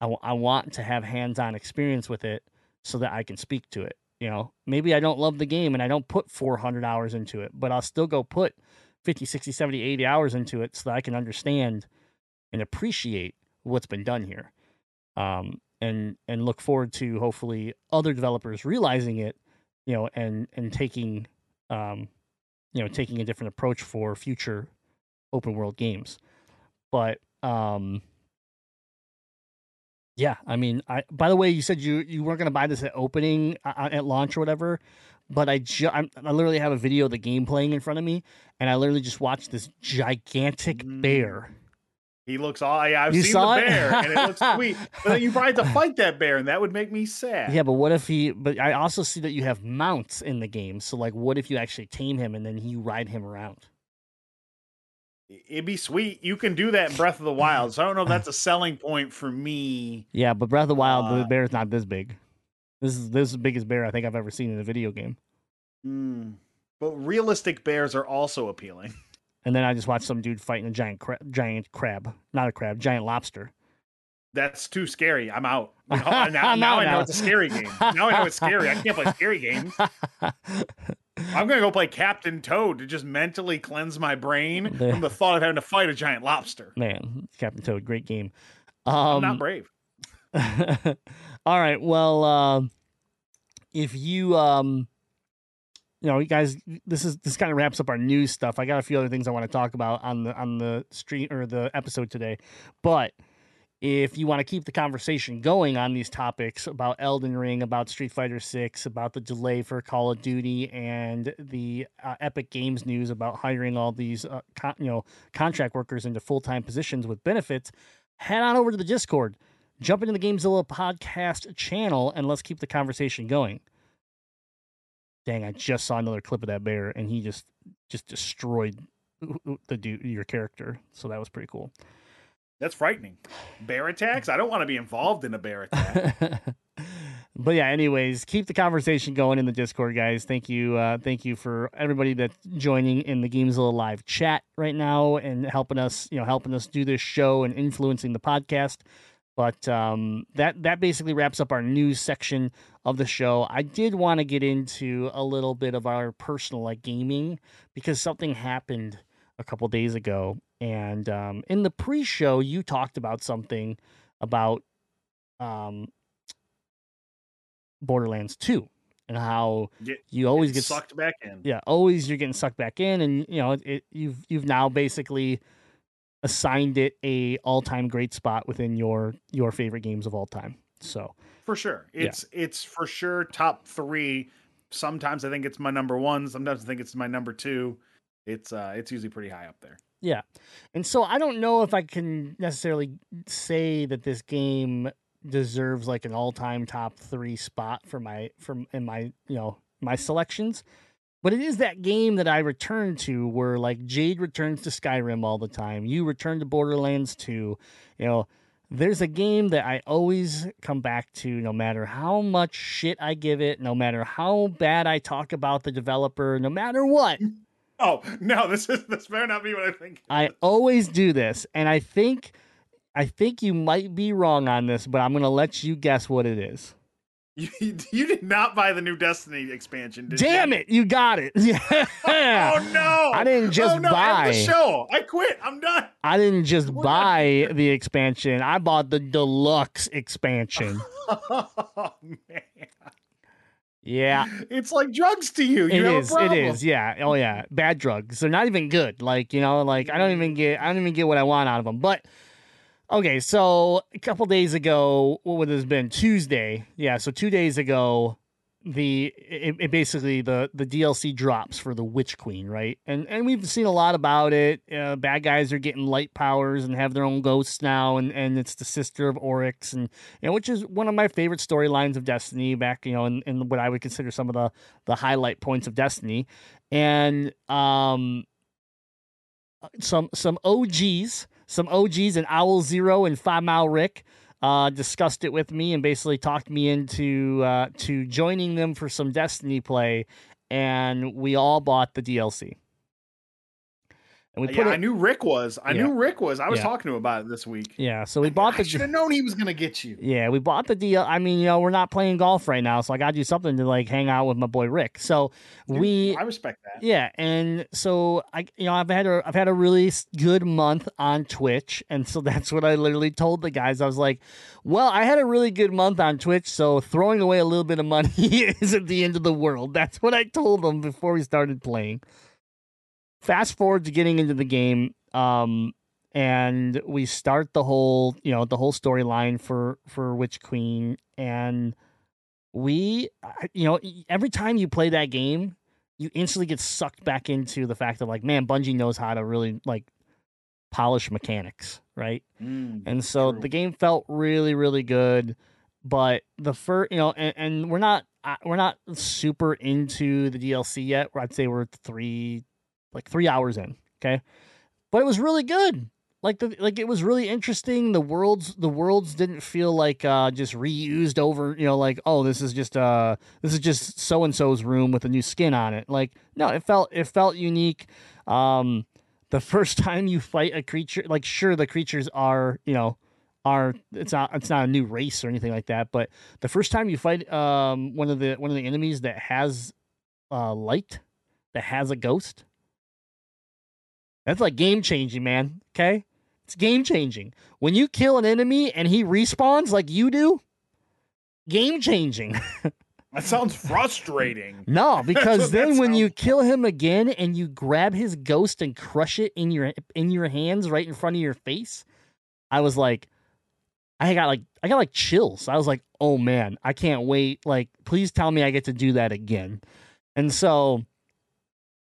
I, w- I want to have hands-on experience with it so that I can speak to it. You know, maybe I don't love the game and I don't put 400 hours into it, but I'll still go put 50, 60, 70, 80 hours into it so that I can understand and appreciate what's been done here. Um, and and look forward to hopefully other developers realizing it, you know, and and taking um, you know, taking a different approach for future open world games. But um yeah, I mean, I by the way, you said you you weren't going to buy this at opening uh, at launch or whatever, but I ju- I literally have a video of the game playing in front of me and I literally just watched this gigantic Mm. bear. He looks all. Yeah, I've You seen saw the bear, and it looks *laughs* sweet. But then you probably have to fight that bear, and that would make me sad. Yeah, but what if he but I also see that you have mounts in the game. So like what if you actually tame him and then you ride him around? It'd be sweet. You can do that in Breath of the Wild. So I don't know if that's a *laughs* selling point for me. Yeah, but Breath of the Wild, the Uh, bear is not this big. This is this is the biggest bear I think I've ever seen in a video game. Hmm. But realistic bears are also appealing. *laughs* And then I just watched some dude fighting a giant cra- giant crab, not a crab, giant lobster. That's too scary. I'm out. *laughs* Know, now I'm now I know it's a scary game. Now I know it's scary. I can't play *laughs* scary games. I'm gonna go play Captain Toad to just mentally cleanse my brain *laughs* from the thought of having to fight a giant lobster. Man, Captain Toad, great game. I'm Um, not brave. all right. Well, um, if you um, you know, you guys, this is this kind of wraps up our news stuff. I got a few other things I want to talk about on the on the stream or the episode today, but if you want to keep the conversation going on these topics about Elden Ring, about Street Fighter Six, about the delay for Call of Duty, and the uh, Epic Games news about hiring all these uh, con- you know contract workers into full time positions with benefits, head on over to the Discord, jump into the Gamezilla podcast channel, and let's keep the conversation going. Dang, I just saw another clip of that bear, and he just just destroyed the dude, your character. So that was pretty cool. That's frightening. Bear attacks? I don't want to be involved in a bear attack. *laughs* but yeah, anyways, keep the conversation going in the Discord, guys. Thank you, uh, thank you for everybody that's joining in the Gamezilla live chat right now and helping us, you know, helping us do this show and influencing the podcast. But um, that that basically wraps up our news section of the show. I did want to get into a little bit of our personal like gaming because something happened a couple days ago, and um, in the pre-show you talked about something about um, Borderlands 2. and how Get- you always get s- sucked back in. yeah, always you're getting sucked back in, and you know it, you've you've now basically assigned it a all time great spot within your your favorite games of all time. So For sure. Yeah. It's it's for sure top three. Sometimes I think it's my number one. Sometimes I think it's my number two. It's uh it's usually pretty high up there. yeah, and so I don't know if I can necessarily say that this game deserves like an all time top three spot for my from in my you know my selections. But it is that game that I return to where like Jade returns to Skyrim all the time. You return to Borderlands 2. You know, there's a game that I always come back to no matter how much shit I give it, no matter how bad I talk about the developer, no matter what. *laughs* Oh no, this is this better not be what I think. I always do this, and I think I think you might be wrong on this, but I'm gonna let you guess what it is. You, *laughs* you did not buy the new Destiny expansion, did Damn you? it, you got it. *laughs* Yeah. Oh no! I didn't just oh, no, buy. The show. I quit. I'm done. I didn't just We're buy the expansion. I bought the deluxe expansion. *laughs* Oh man, Yeah, it's like drugs to you. it You have is. It Yeah. Oh yeah. Bad drugs. They're not even good. Like you know, like I don't even get. I don't even get what I want out of them. But okay, so a couple days ago, what would have been? Tuesday. Yeah. So two days ago, the it, it basically the the DLC drops for the Witch Queen, right? And and we've seen a lot about it. Uh, bad guys are getting light powers and have their own ghosts now, and and it's the sister of Oryx, and you know, which is one of my favorite storylines of Destiny. Back, you know, in, in what I would consider some of the the highlight points of Destiny, and um, some some OGs, some OGs, and Owl Zero and Five Mile Rick uh, discussed it with me and basically talked me into uh, to joining them for some Destiny play, and we all bought the DLC. And we uh, put Yeah, it, I knew Rick was. I Yeah. knew Rick was. I was Yeah. talking to him about it this week. yeah, so we bought I the should have known he was gonna get you. Yeah, we bought the deal. I mean, you know, we're not playing golf right now, so I got to do something to like hang out with my boy Rick. So we, I respect that. yeah, and so I, you know, I've had a, I've had a really good month on Twitch, and so *laughs* that's what I literally told the guys. I was like, well, I had a really good month on Twitch, so throwing away a little bit of money *laughs* isn't the end of the world. That's what I told them before we started playing. Fast forward to getting into the game, um, and we start the whole, you know, the whole storyline for for Witch Queen, and we, you know, every time you play that game, you instantly get sucked back into the fact that like, man, Bungie knows how to really like polish mechanics, right? Mm. And so True. the game felt really, really good. But the first, you know, and, and we're not uh, we're not super into the DLC yet. I'd say we're three, like three hours in. Okay, but it was really good. Like the like it was really interesting. The worlds the worlds didn't feel like uh just reused over. You know, like oh this is just uh this is just so and so's room with a new skin on it. Like no, it felt it felt unique. Um, the *laughs* first time you fight a creature, like sure the creatures are you know are it's not it's not a new race or anything like that, but the first time you fight um one of the one of the enemies that has uh light that has a ghost, that's like game changing, man. Okay, it's game changing when you kill an enemy and he respawns like you do. Game changing. *laughs* That sounds frustrating. No, *laughs* because then when you kill him again and you grab his ghost and crush it in your in your hands right in front of your face, I was like I got like I got like chills. I was like, "Oh man, I can't wait. Like please tell me I get to do that again." And so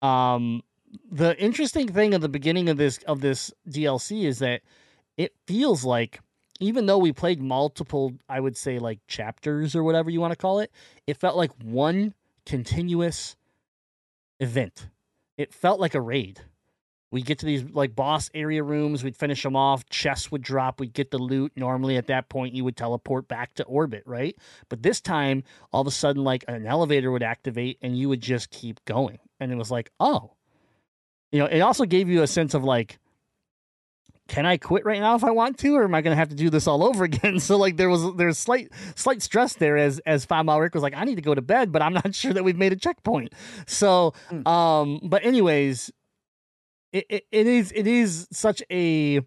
um the interesting thing at the beginning of this of this DLC is that it feels like even though we played multiple, I would say like chapters or whatever you want to call it, it felt like one continuous event. It felt like a raid. We get to these like boss area rooms, we'd finish them off, chests would drop, we'd get the loot. Normally at that point you would teleport back to orbit, right? But this time all of a sudden like an elevator would activate and you would just keep going. And it was like, "Oh." You know, it also gave you a sense of like can I quit right now if I want to, or am I going to have to do this all over *laughs* again? So like there was there's slight slight stress there as as Five Mile Rick was like, I need to go to bed, but I'm not *laughs* sure that we've made a checkpoint. So um, but anyways, it, it, it is it is such a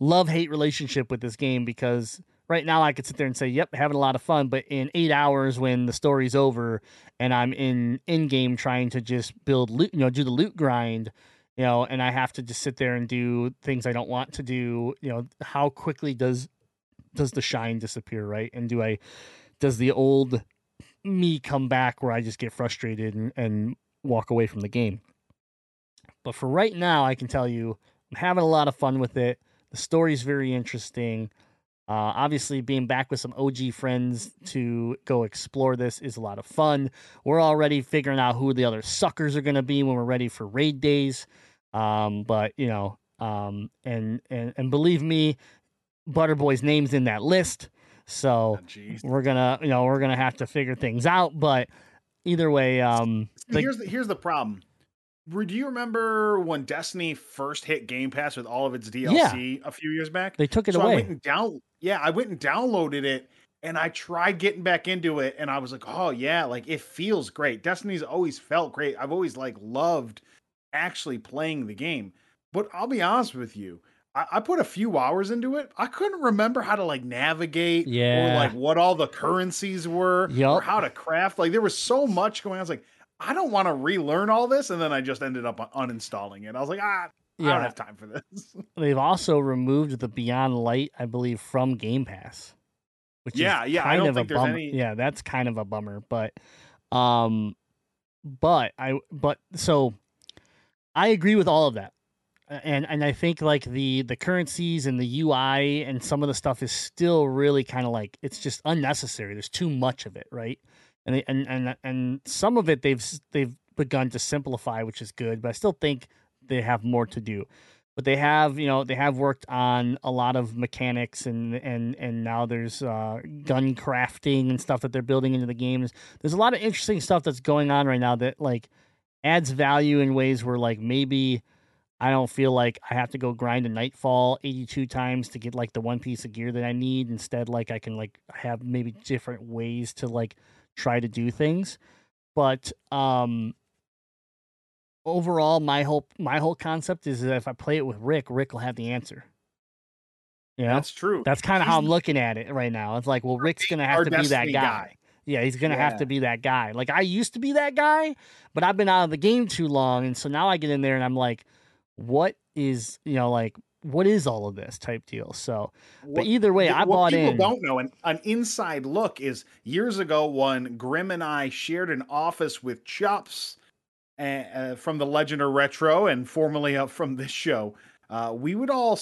love hate relationship with this game because right now I could sit there and say, "Yep, having a lot of fun," but in eight hours when the story's over and I'm in in game trying to just build loot, you know, do the loot grind, you know, and I have to just sit there and do things I don't want to do, you know, how quickly does does the shine disappear, right? And do I does the old me come back where I just get frustrated and, and walk away from the game? But for right now, I can tell you I'm having a lot of fun with it. The story's very interesting. Uh, obviously, being back with some OG friends to go explore this is a lot of fun. We're already figuring out who the other suckers are going to be when we're ready for raid days. Um, but you know, um, and and and believe me, Butterboy's name's in that list. So Oh, we're gonna, you know, we're gonna have to figure things out. But either way, um, See, the- here's the here's the problem. Do you remember when Destiny first hit Game Pass with all of its DLC a few years back? they took it so I went and down yeah, I went and downloaded it and I tried getting back into it and I was like, "Oh yeah, like it feels great. Destiny's always felt great. I've always like loved actually playing the game." But I'll be honest with you, I, I put a few hours into it. I couldn't remember how to like navigate Yeah. or like what all the currencies were or how to craft. Like there was so much going on. I was like, I don't want to relearn all this. And then I just ended up uninstalling it. I was like, ah, I don't have time for this. *laughs* They've also removed the Beyond Light, I believe, from Game Pass. Which Yeah, is yeah, I kind don't of think a there's bummer. any- Yeah, that's kind of a bummer. But, um, but I but so I agree with all of that, and and I think like the the currencies and the UI and some of the stuff is still really kind of like it's just unnecessary. There's too much of it, right? And they, and and and some of it they've they've begun to simplify, which is good. But I still think they have more to do but they have you know they have worked on a lot of mechanics and and and now there's uh, gun crafting and stuff that they're building into the games there's a lot of interesting stuff that's going on right now that like adds value in ways where like maybe i don't feel like i have to go grind a nightfall 82 times to get like the one piece of gear that i need instead like i can like have maybe different ways to like try to do things but um overall my whole my whole concept is that if I play it with Rick, Rick will have the answer. You know? That's true. That's kind of how I'm looking at it right now. It's like, well, Rick's gonna have to be that Destiny guy. Yeah, he's gonna have to be that guy. Like I used to be that guy, but I've been out of the game too long, and so now I get in there and I'm like, what is you know like what is all of this type deal? So, but either way, I bought people in. don't know, and an inside look is years ago when Grim and I shared an office with Chops uh, uh, from the Legend of Retro and formerly uh, from this show. Uh, we would all,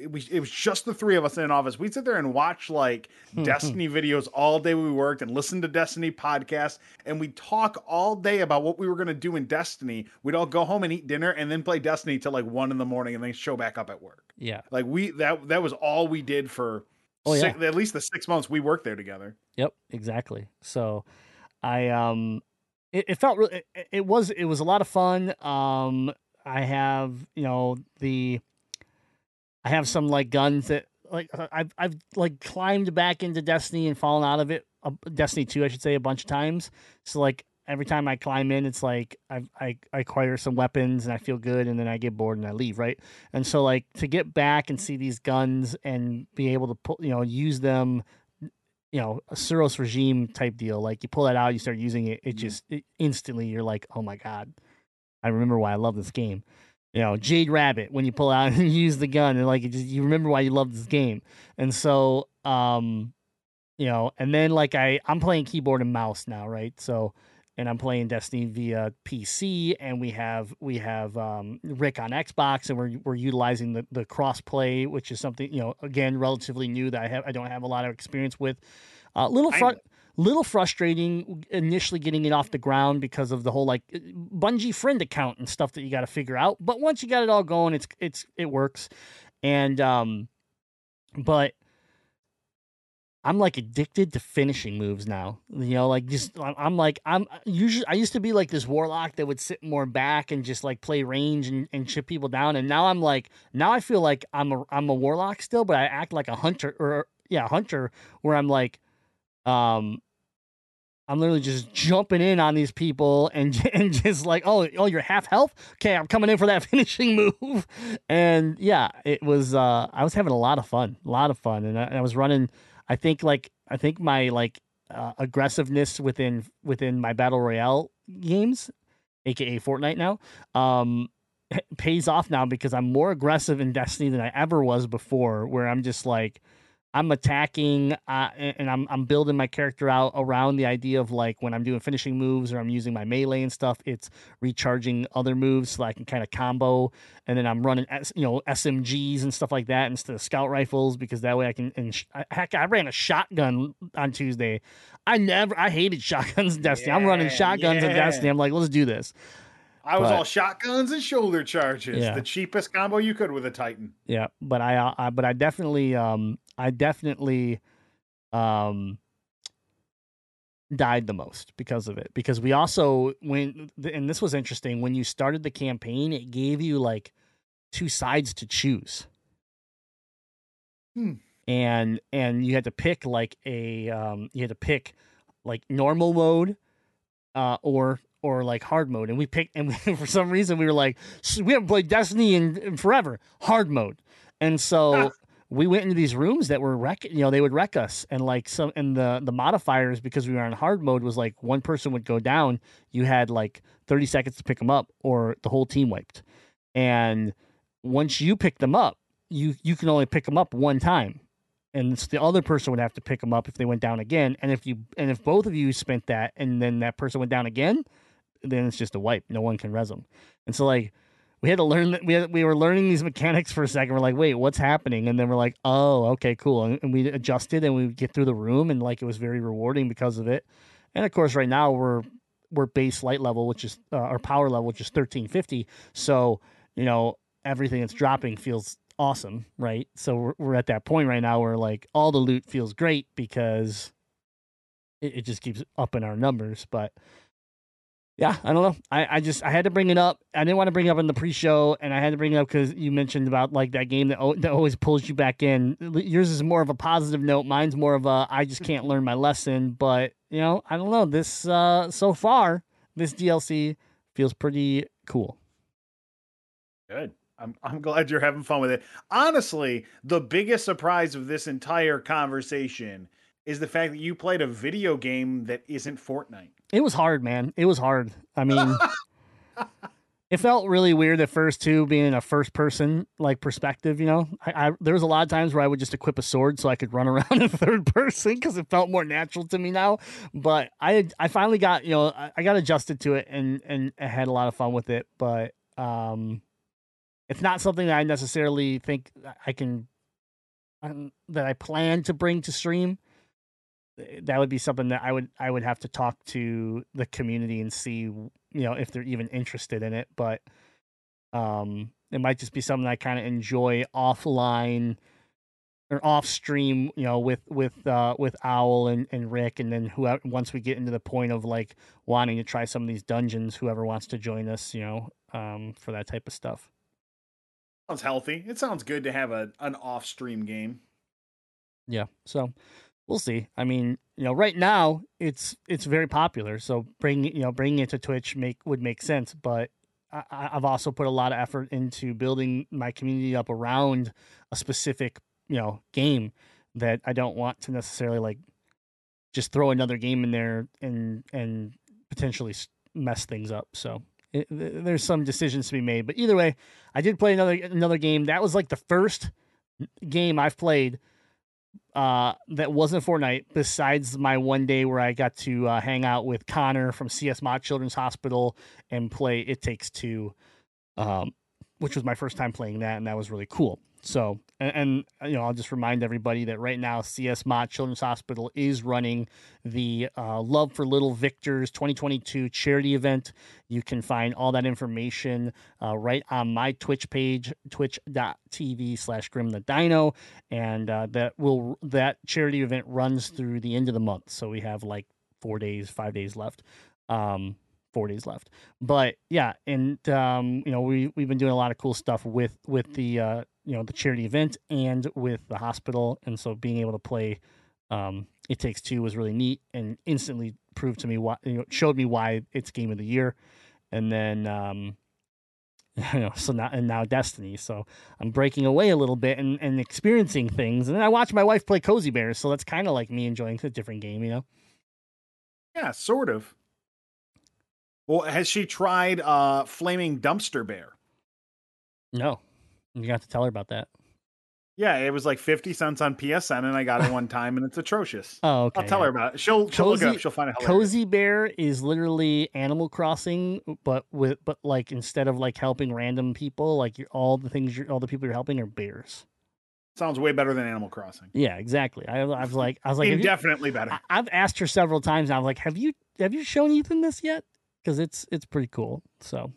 it was, it was just the three of us in an office. We'd sit there and watch like *laughs* Destiny videos all day we worked and listen to Destiny podcasts. And we'd talk all day about what we were going to do in Destiny. We'd all go home and eat dinner and then play Destiny till like one in the morning and then show back up at work. Yeah. Like we that that was all we did for Oh, yeah. six, at least the six months we worked there together. Yep, exactly. So I um it, it felt really it, it was it was a lot of fun. Um I have, you know, the I have some like guns that like uh, I've I've like climbed back into Destiny and fallen out of it. Uh, Destiny 2, I should say, a bunch of times. So like every time I climb in, it's like I, I I acquire some weapons and I feel good, and then I get bored and I leave, right? And so like to get back and see these guns and be able to pull, you know, use them you know, a Suros regime type deal. Like you pull that out, you start using it, it just it, instantly you're like, oh my god, I remember why I love this game. You know, Jade Rabbit when you pull out *laughs* and use the gun, and like just you remember why you love this game. And so, um, you know, and then like I I'm playing keyboard and mouse now, right? So. And I'm playing Destiny via PC, and we have we have um, Rick on Xbox, and we're we're utilizing the, the cross play, which is something you know again relatively new that I have I don't have a lot of experience with. A uh, little I- fru- little frustrating initially getting it off the ground because of the whole like Bungie friend account and stuff that you got to figure out. But once you got it all going, it's it's it works. And um, but I'm like addicted to finishing moves now. You know, like just I'm- like I'm usually I used to be like this warlock that would sit more back and just like play range and, and chip people down. And now I'm like now I feel like I'm a I'm a warlock still, but I act like a hunter or yeah, hunter where I'm like um I'm literally just jumping in on these people and *laughs* and just like, oh, oh, you're half health. Okay, I'm coming in for that *laughs* finishing move. And yeah, it was. Uh, I was having a lot of fun, a lot of fun, and I, I was running. I think like I think my like uh, aggressiveness within within my battle royale games, aka Fortnite now, um, *laughs* pays off now because I'm more aggressive in Destiny than I ever was before. Where I'm just like, I'm attacking uh, and I'm I'm building my character out around the idea of like when I'm doing finishing moves or I'm using my melee and stuff, it's recharging other moves so I can kind of combo. And then I'm running S- you know SMGs and stuff like that instead of scout rifles because that way I can. And sh- heck, I ran a shotgun on Tuesday. I never I hated *laughs* shotguns in Destiny. I'm running Yeah, shotguns in yeah. Destiny. I'm like, let's do this. I was But- all shotguns and shoulder charges. Yeah. The cheapest combo you could with a Titan. Yeah, but I, uh, I but I definitely um I definitely um died the most because of it because we also when and this was interesting when you started the campaign it gave you like two sides to choose. Hmm. And and you had to pick like a um you had to pick like normal mode uh or or like hard mode and we picked and *laughs* for some reason we were like we haven't played Destiny in, in forever hard mode. And so we went into these rooms that were wreck you know they would wreck us. And like some and the the modifiers because we were on hard mode was like one person would go down you had like 30 seconds to pick them up or the whole team wiped. And once you pick them up you you can only pick them up one time. And the other person would have to pick them up if they went down again. And if you and if both of you spent that and then that person went down again then it's just a wipe. No one can res them and so like we had to learn that we had, we were learning these mechanics for a second. We're like, wait, what's happening? And then we're like, oh, okay, cool. And, and we adjusted and we would get through the room and like it was very rewarding because of it. And of course, right now we're we're base light level, which is uh, our power level, which is thirteen fifty. So you know everything that's dropping feels awesome, right? So we're we're at that point right now where like all the loot feels great because it, it just keeps upping our numbers, but yeah, I don't know. I, I just I had to bring it up. I didn't want to bring it up in the pre-show, and I had to bring it up because you mentioned about like that game that, al- that always pulls you back in. Yours is more of a positive note. Mine's more of a I just can't learn my lesson. But you know, I don't know. This uh so far, this DLC feels pretty cool. Good. I'm I'm glad you're having fun with it. Honestly, the biggest surprise of this entire conversation is the fact that you played a video game that isn't Fortnite. It was hard, man. It was hard. I mean, *laughs* it felt really weird at first too, being a first person like perspective. You know, I, I there was a lot of times where I would just equip a sword so I could run *laughs* around in third person because it felt more natural to me now. But I I finally got you know I, I got adjusted to it and and I had a lot of fun with it. But um, it's not something that I necessarily think I can um, that I plan to bring to stream that would be something that I would I would have to talk to the community and see you know if they're even interested in it but um it might just be something I kind of enjoy offline or off stream you know with with uh with Owl and and Rick and then whoever once we get into the point of like wanting to try some of these dungeons whoever wants to join us you know um for that type of stuff Sounds healthy. It sounds good to have a an off stream game. Yeah. So we'll see. I mean, you know, right now it's it's very popular. So bringing you know bringing it to Twitch make would make sense. But I, I've also put a lot of effort into building my community up around a specific you know game that I don't want to necessarily like just throw another game in there and and potentially mess things up. So. It, there's some decisions to be made, but either way, I did play another another game. That was like the first game I've played uh, that wasn't Fortnite, besides my one day where I got to uh, hang out with Connor from CS Children's Hospital and play It Takes Two, um, which was my first time playing that, and that was really cool. So, and, and you know, I'll just remind everybody that right now CS Mott Children's Hospital is running the uh, Love for Little Victors 2022 charity event. You can find all that information uh, right on my Twitch page, twitch.tv slash Grim the Dino and uh, that will that charity event runs through the end of the month. So we have like four days, five days left, um, four days left. But yeah, and um, you know we we've been doing a lot of cool stuff with with the uh, you know the charity event and with the hospital, and so being able to play um, It Takes Two was really neat and instantly proved to me why you know showed me why it's game of the year, and then. Um, *laughs* You know, so now and now Destiny. So I'm breaking away a little bit and, and experiencing things. And then I watch my wife play Cozy Bears, so that's kind of like me enjoying a different game, you know. Yeah, sort of. Well, has she tried uh Flaming Dumpster Bear? No, you have to tell her about that. Yeah, it was like 50 cents on PSN and I got it one *laughs* time and it's atrocious. Oh, okay. I'll tell yeah. her about it. She'll she'll look it up. She'll find it hilarious. Cozy Bear is literally Animal Crossing, but with but like instead of like helping random people, like you're, all the things you're all the people you're helping are bears. Sounds way better than Animal Crossing. Yeah, exactly. I, I was *laughs* like, I was like, definitely better. I, I've asked her several times. I was like, have you have you shown Ethan this yet? Because it's it's pretty cool. So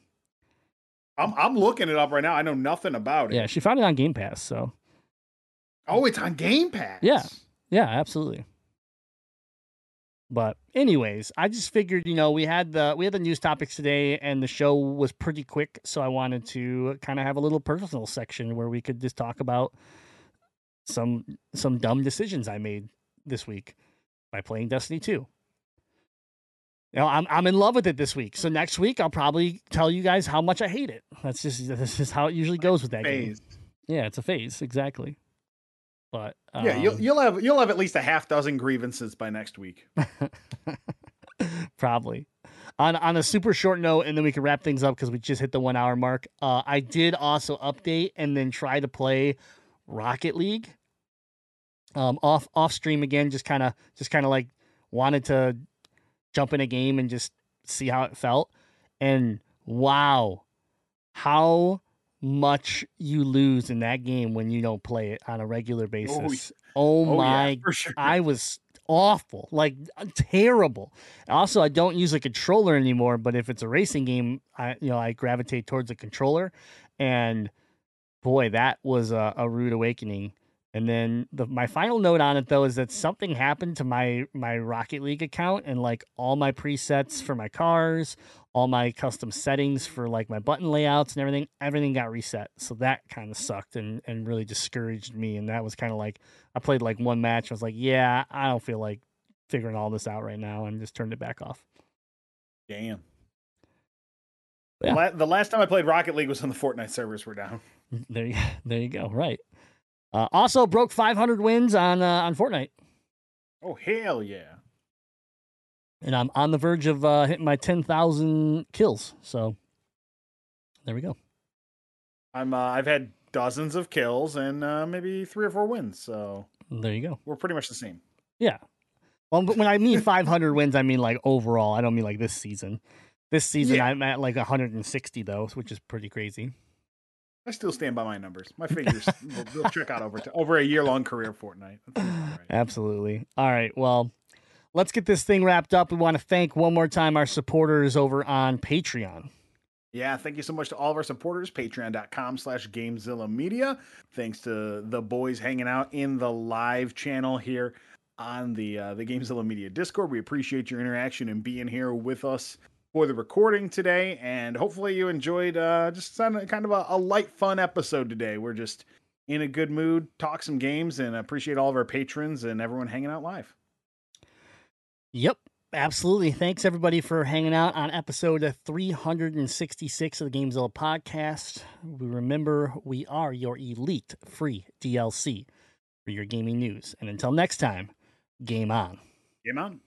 I'm I'm looking it up right now. I know nothing about it. yeah, she found it on Game Pass. So Oh, it's on Game Pass. Yeah. yeah, absolutely. But anyways, I just figured, you know, we had the we had the news topics today, and the show was pretty quick, so I wanted to kind of have a little personal section where we could just talk about some some dumb decisions I made this week by playing Destiny 2. You know, I'm I'm in love with it this week. So next week I'll probably tell you guys how much I hate it. That's just this is how it usually goes with that game. Yeah, it's a phase, exactly. But um, yeah, you'll you'll have you'll have at least a half dozen grievances by next week. *laughs* probably on on a super short note and then we can wrap things up because we just hit the one hour mark uh i did also update and then try to play rocket league um off off stream again just kind of just kind of like wanted to jump in a game and just see how it felt and wow how much you lose in that game when you don't play it on a regular oh, basis oh, Oh, my yeah, sure. I was awful, like terrible. Also, I don't use a controller anymore, but if it's a racing game, I you know I gravitate towards a controller, and boy, that was a, a rude awakening. And then the my final note on it though is that something happened to my my Rocket League account and like all my presets for my cars, all my custom settings for like my button layouts and everything, everything got reset. So that kind of sucked and and really discouraged me. And that was kind of like I played like one match. I was like, yeah, I don't feel like figuring all this out right now, and just turned it back off. Damn. Yeah. The last time I played Rocket League was when the Fortnite servers were down. *laughs* There, you, there you go. Right. Uh, also broke 500 wins on uh, on Fortnite, Oh hell yeah! and I'm on the verge of uh, hitting my 10,000 kills. So there we go. I'm uh, I've had dozens of kills and uh, maybe three or four wins, so There you go. we're pretty much the same. Yeah. Well, but when I mean 500 wins, I mean like overall. I don't mean like this season. This season, Yeah. I'm at like 160 though, which is pretty crazy. I still stand by my numbers. My *laughs* figures will, will check out over to, over a year long career Fortnite. Right. Absolutely. All right. Well, let's get this thing wrapped up. We want to thank one more time our supporters over on Patreon. Yeah, thank you so much to all of our supporters. Patreon.com slash Gamezilla Media. Thanks to the boys hanging out in the live channel here on the uh, the Gamezilla Media Discord. We appreciate your interaction and being here with us for the recording today. And hopefully you enjoyed uh, just kind of kind of a, a light, fun episode today. We're just in a good mood, talk some games, and appreciate all of our patrons and everyone hanging out live. Yep. Absolutely. Thanks everybody for hanging out on episode 366 of the Gamezilla podcast. We remember we are your elite free DLC for your gaming news. And until next time, game on. Game on.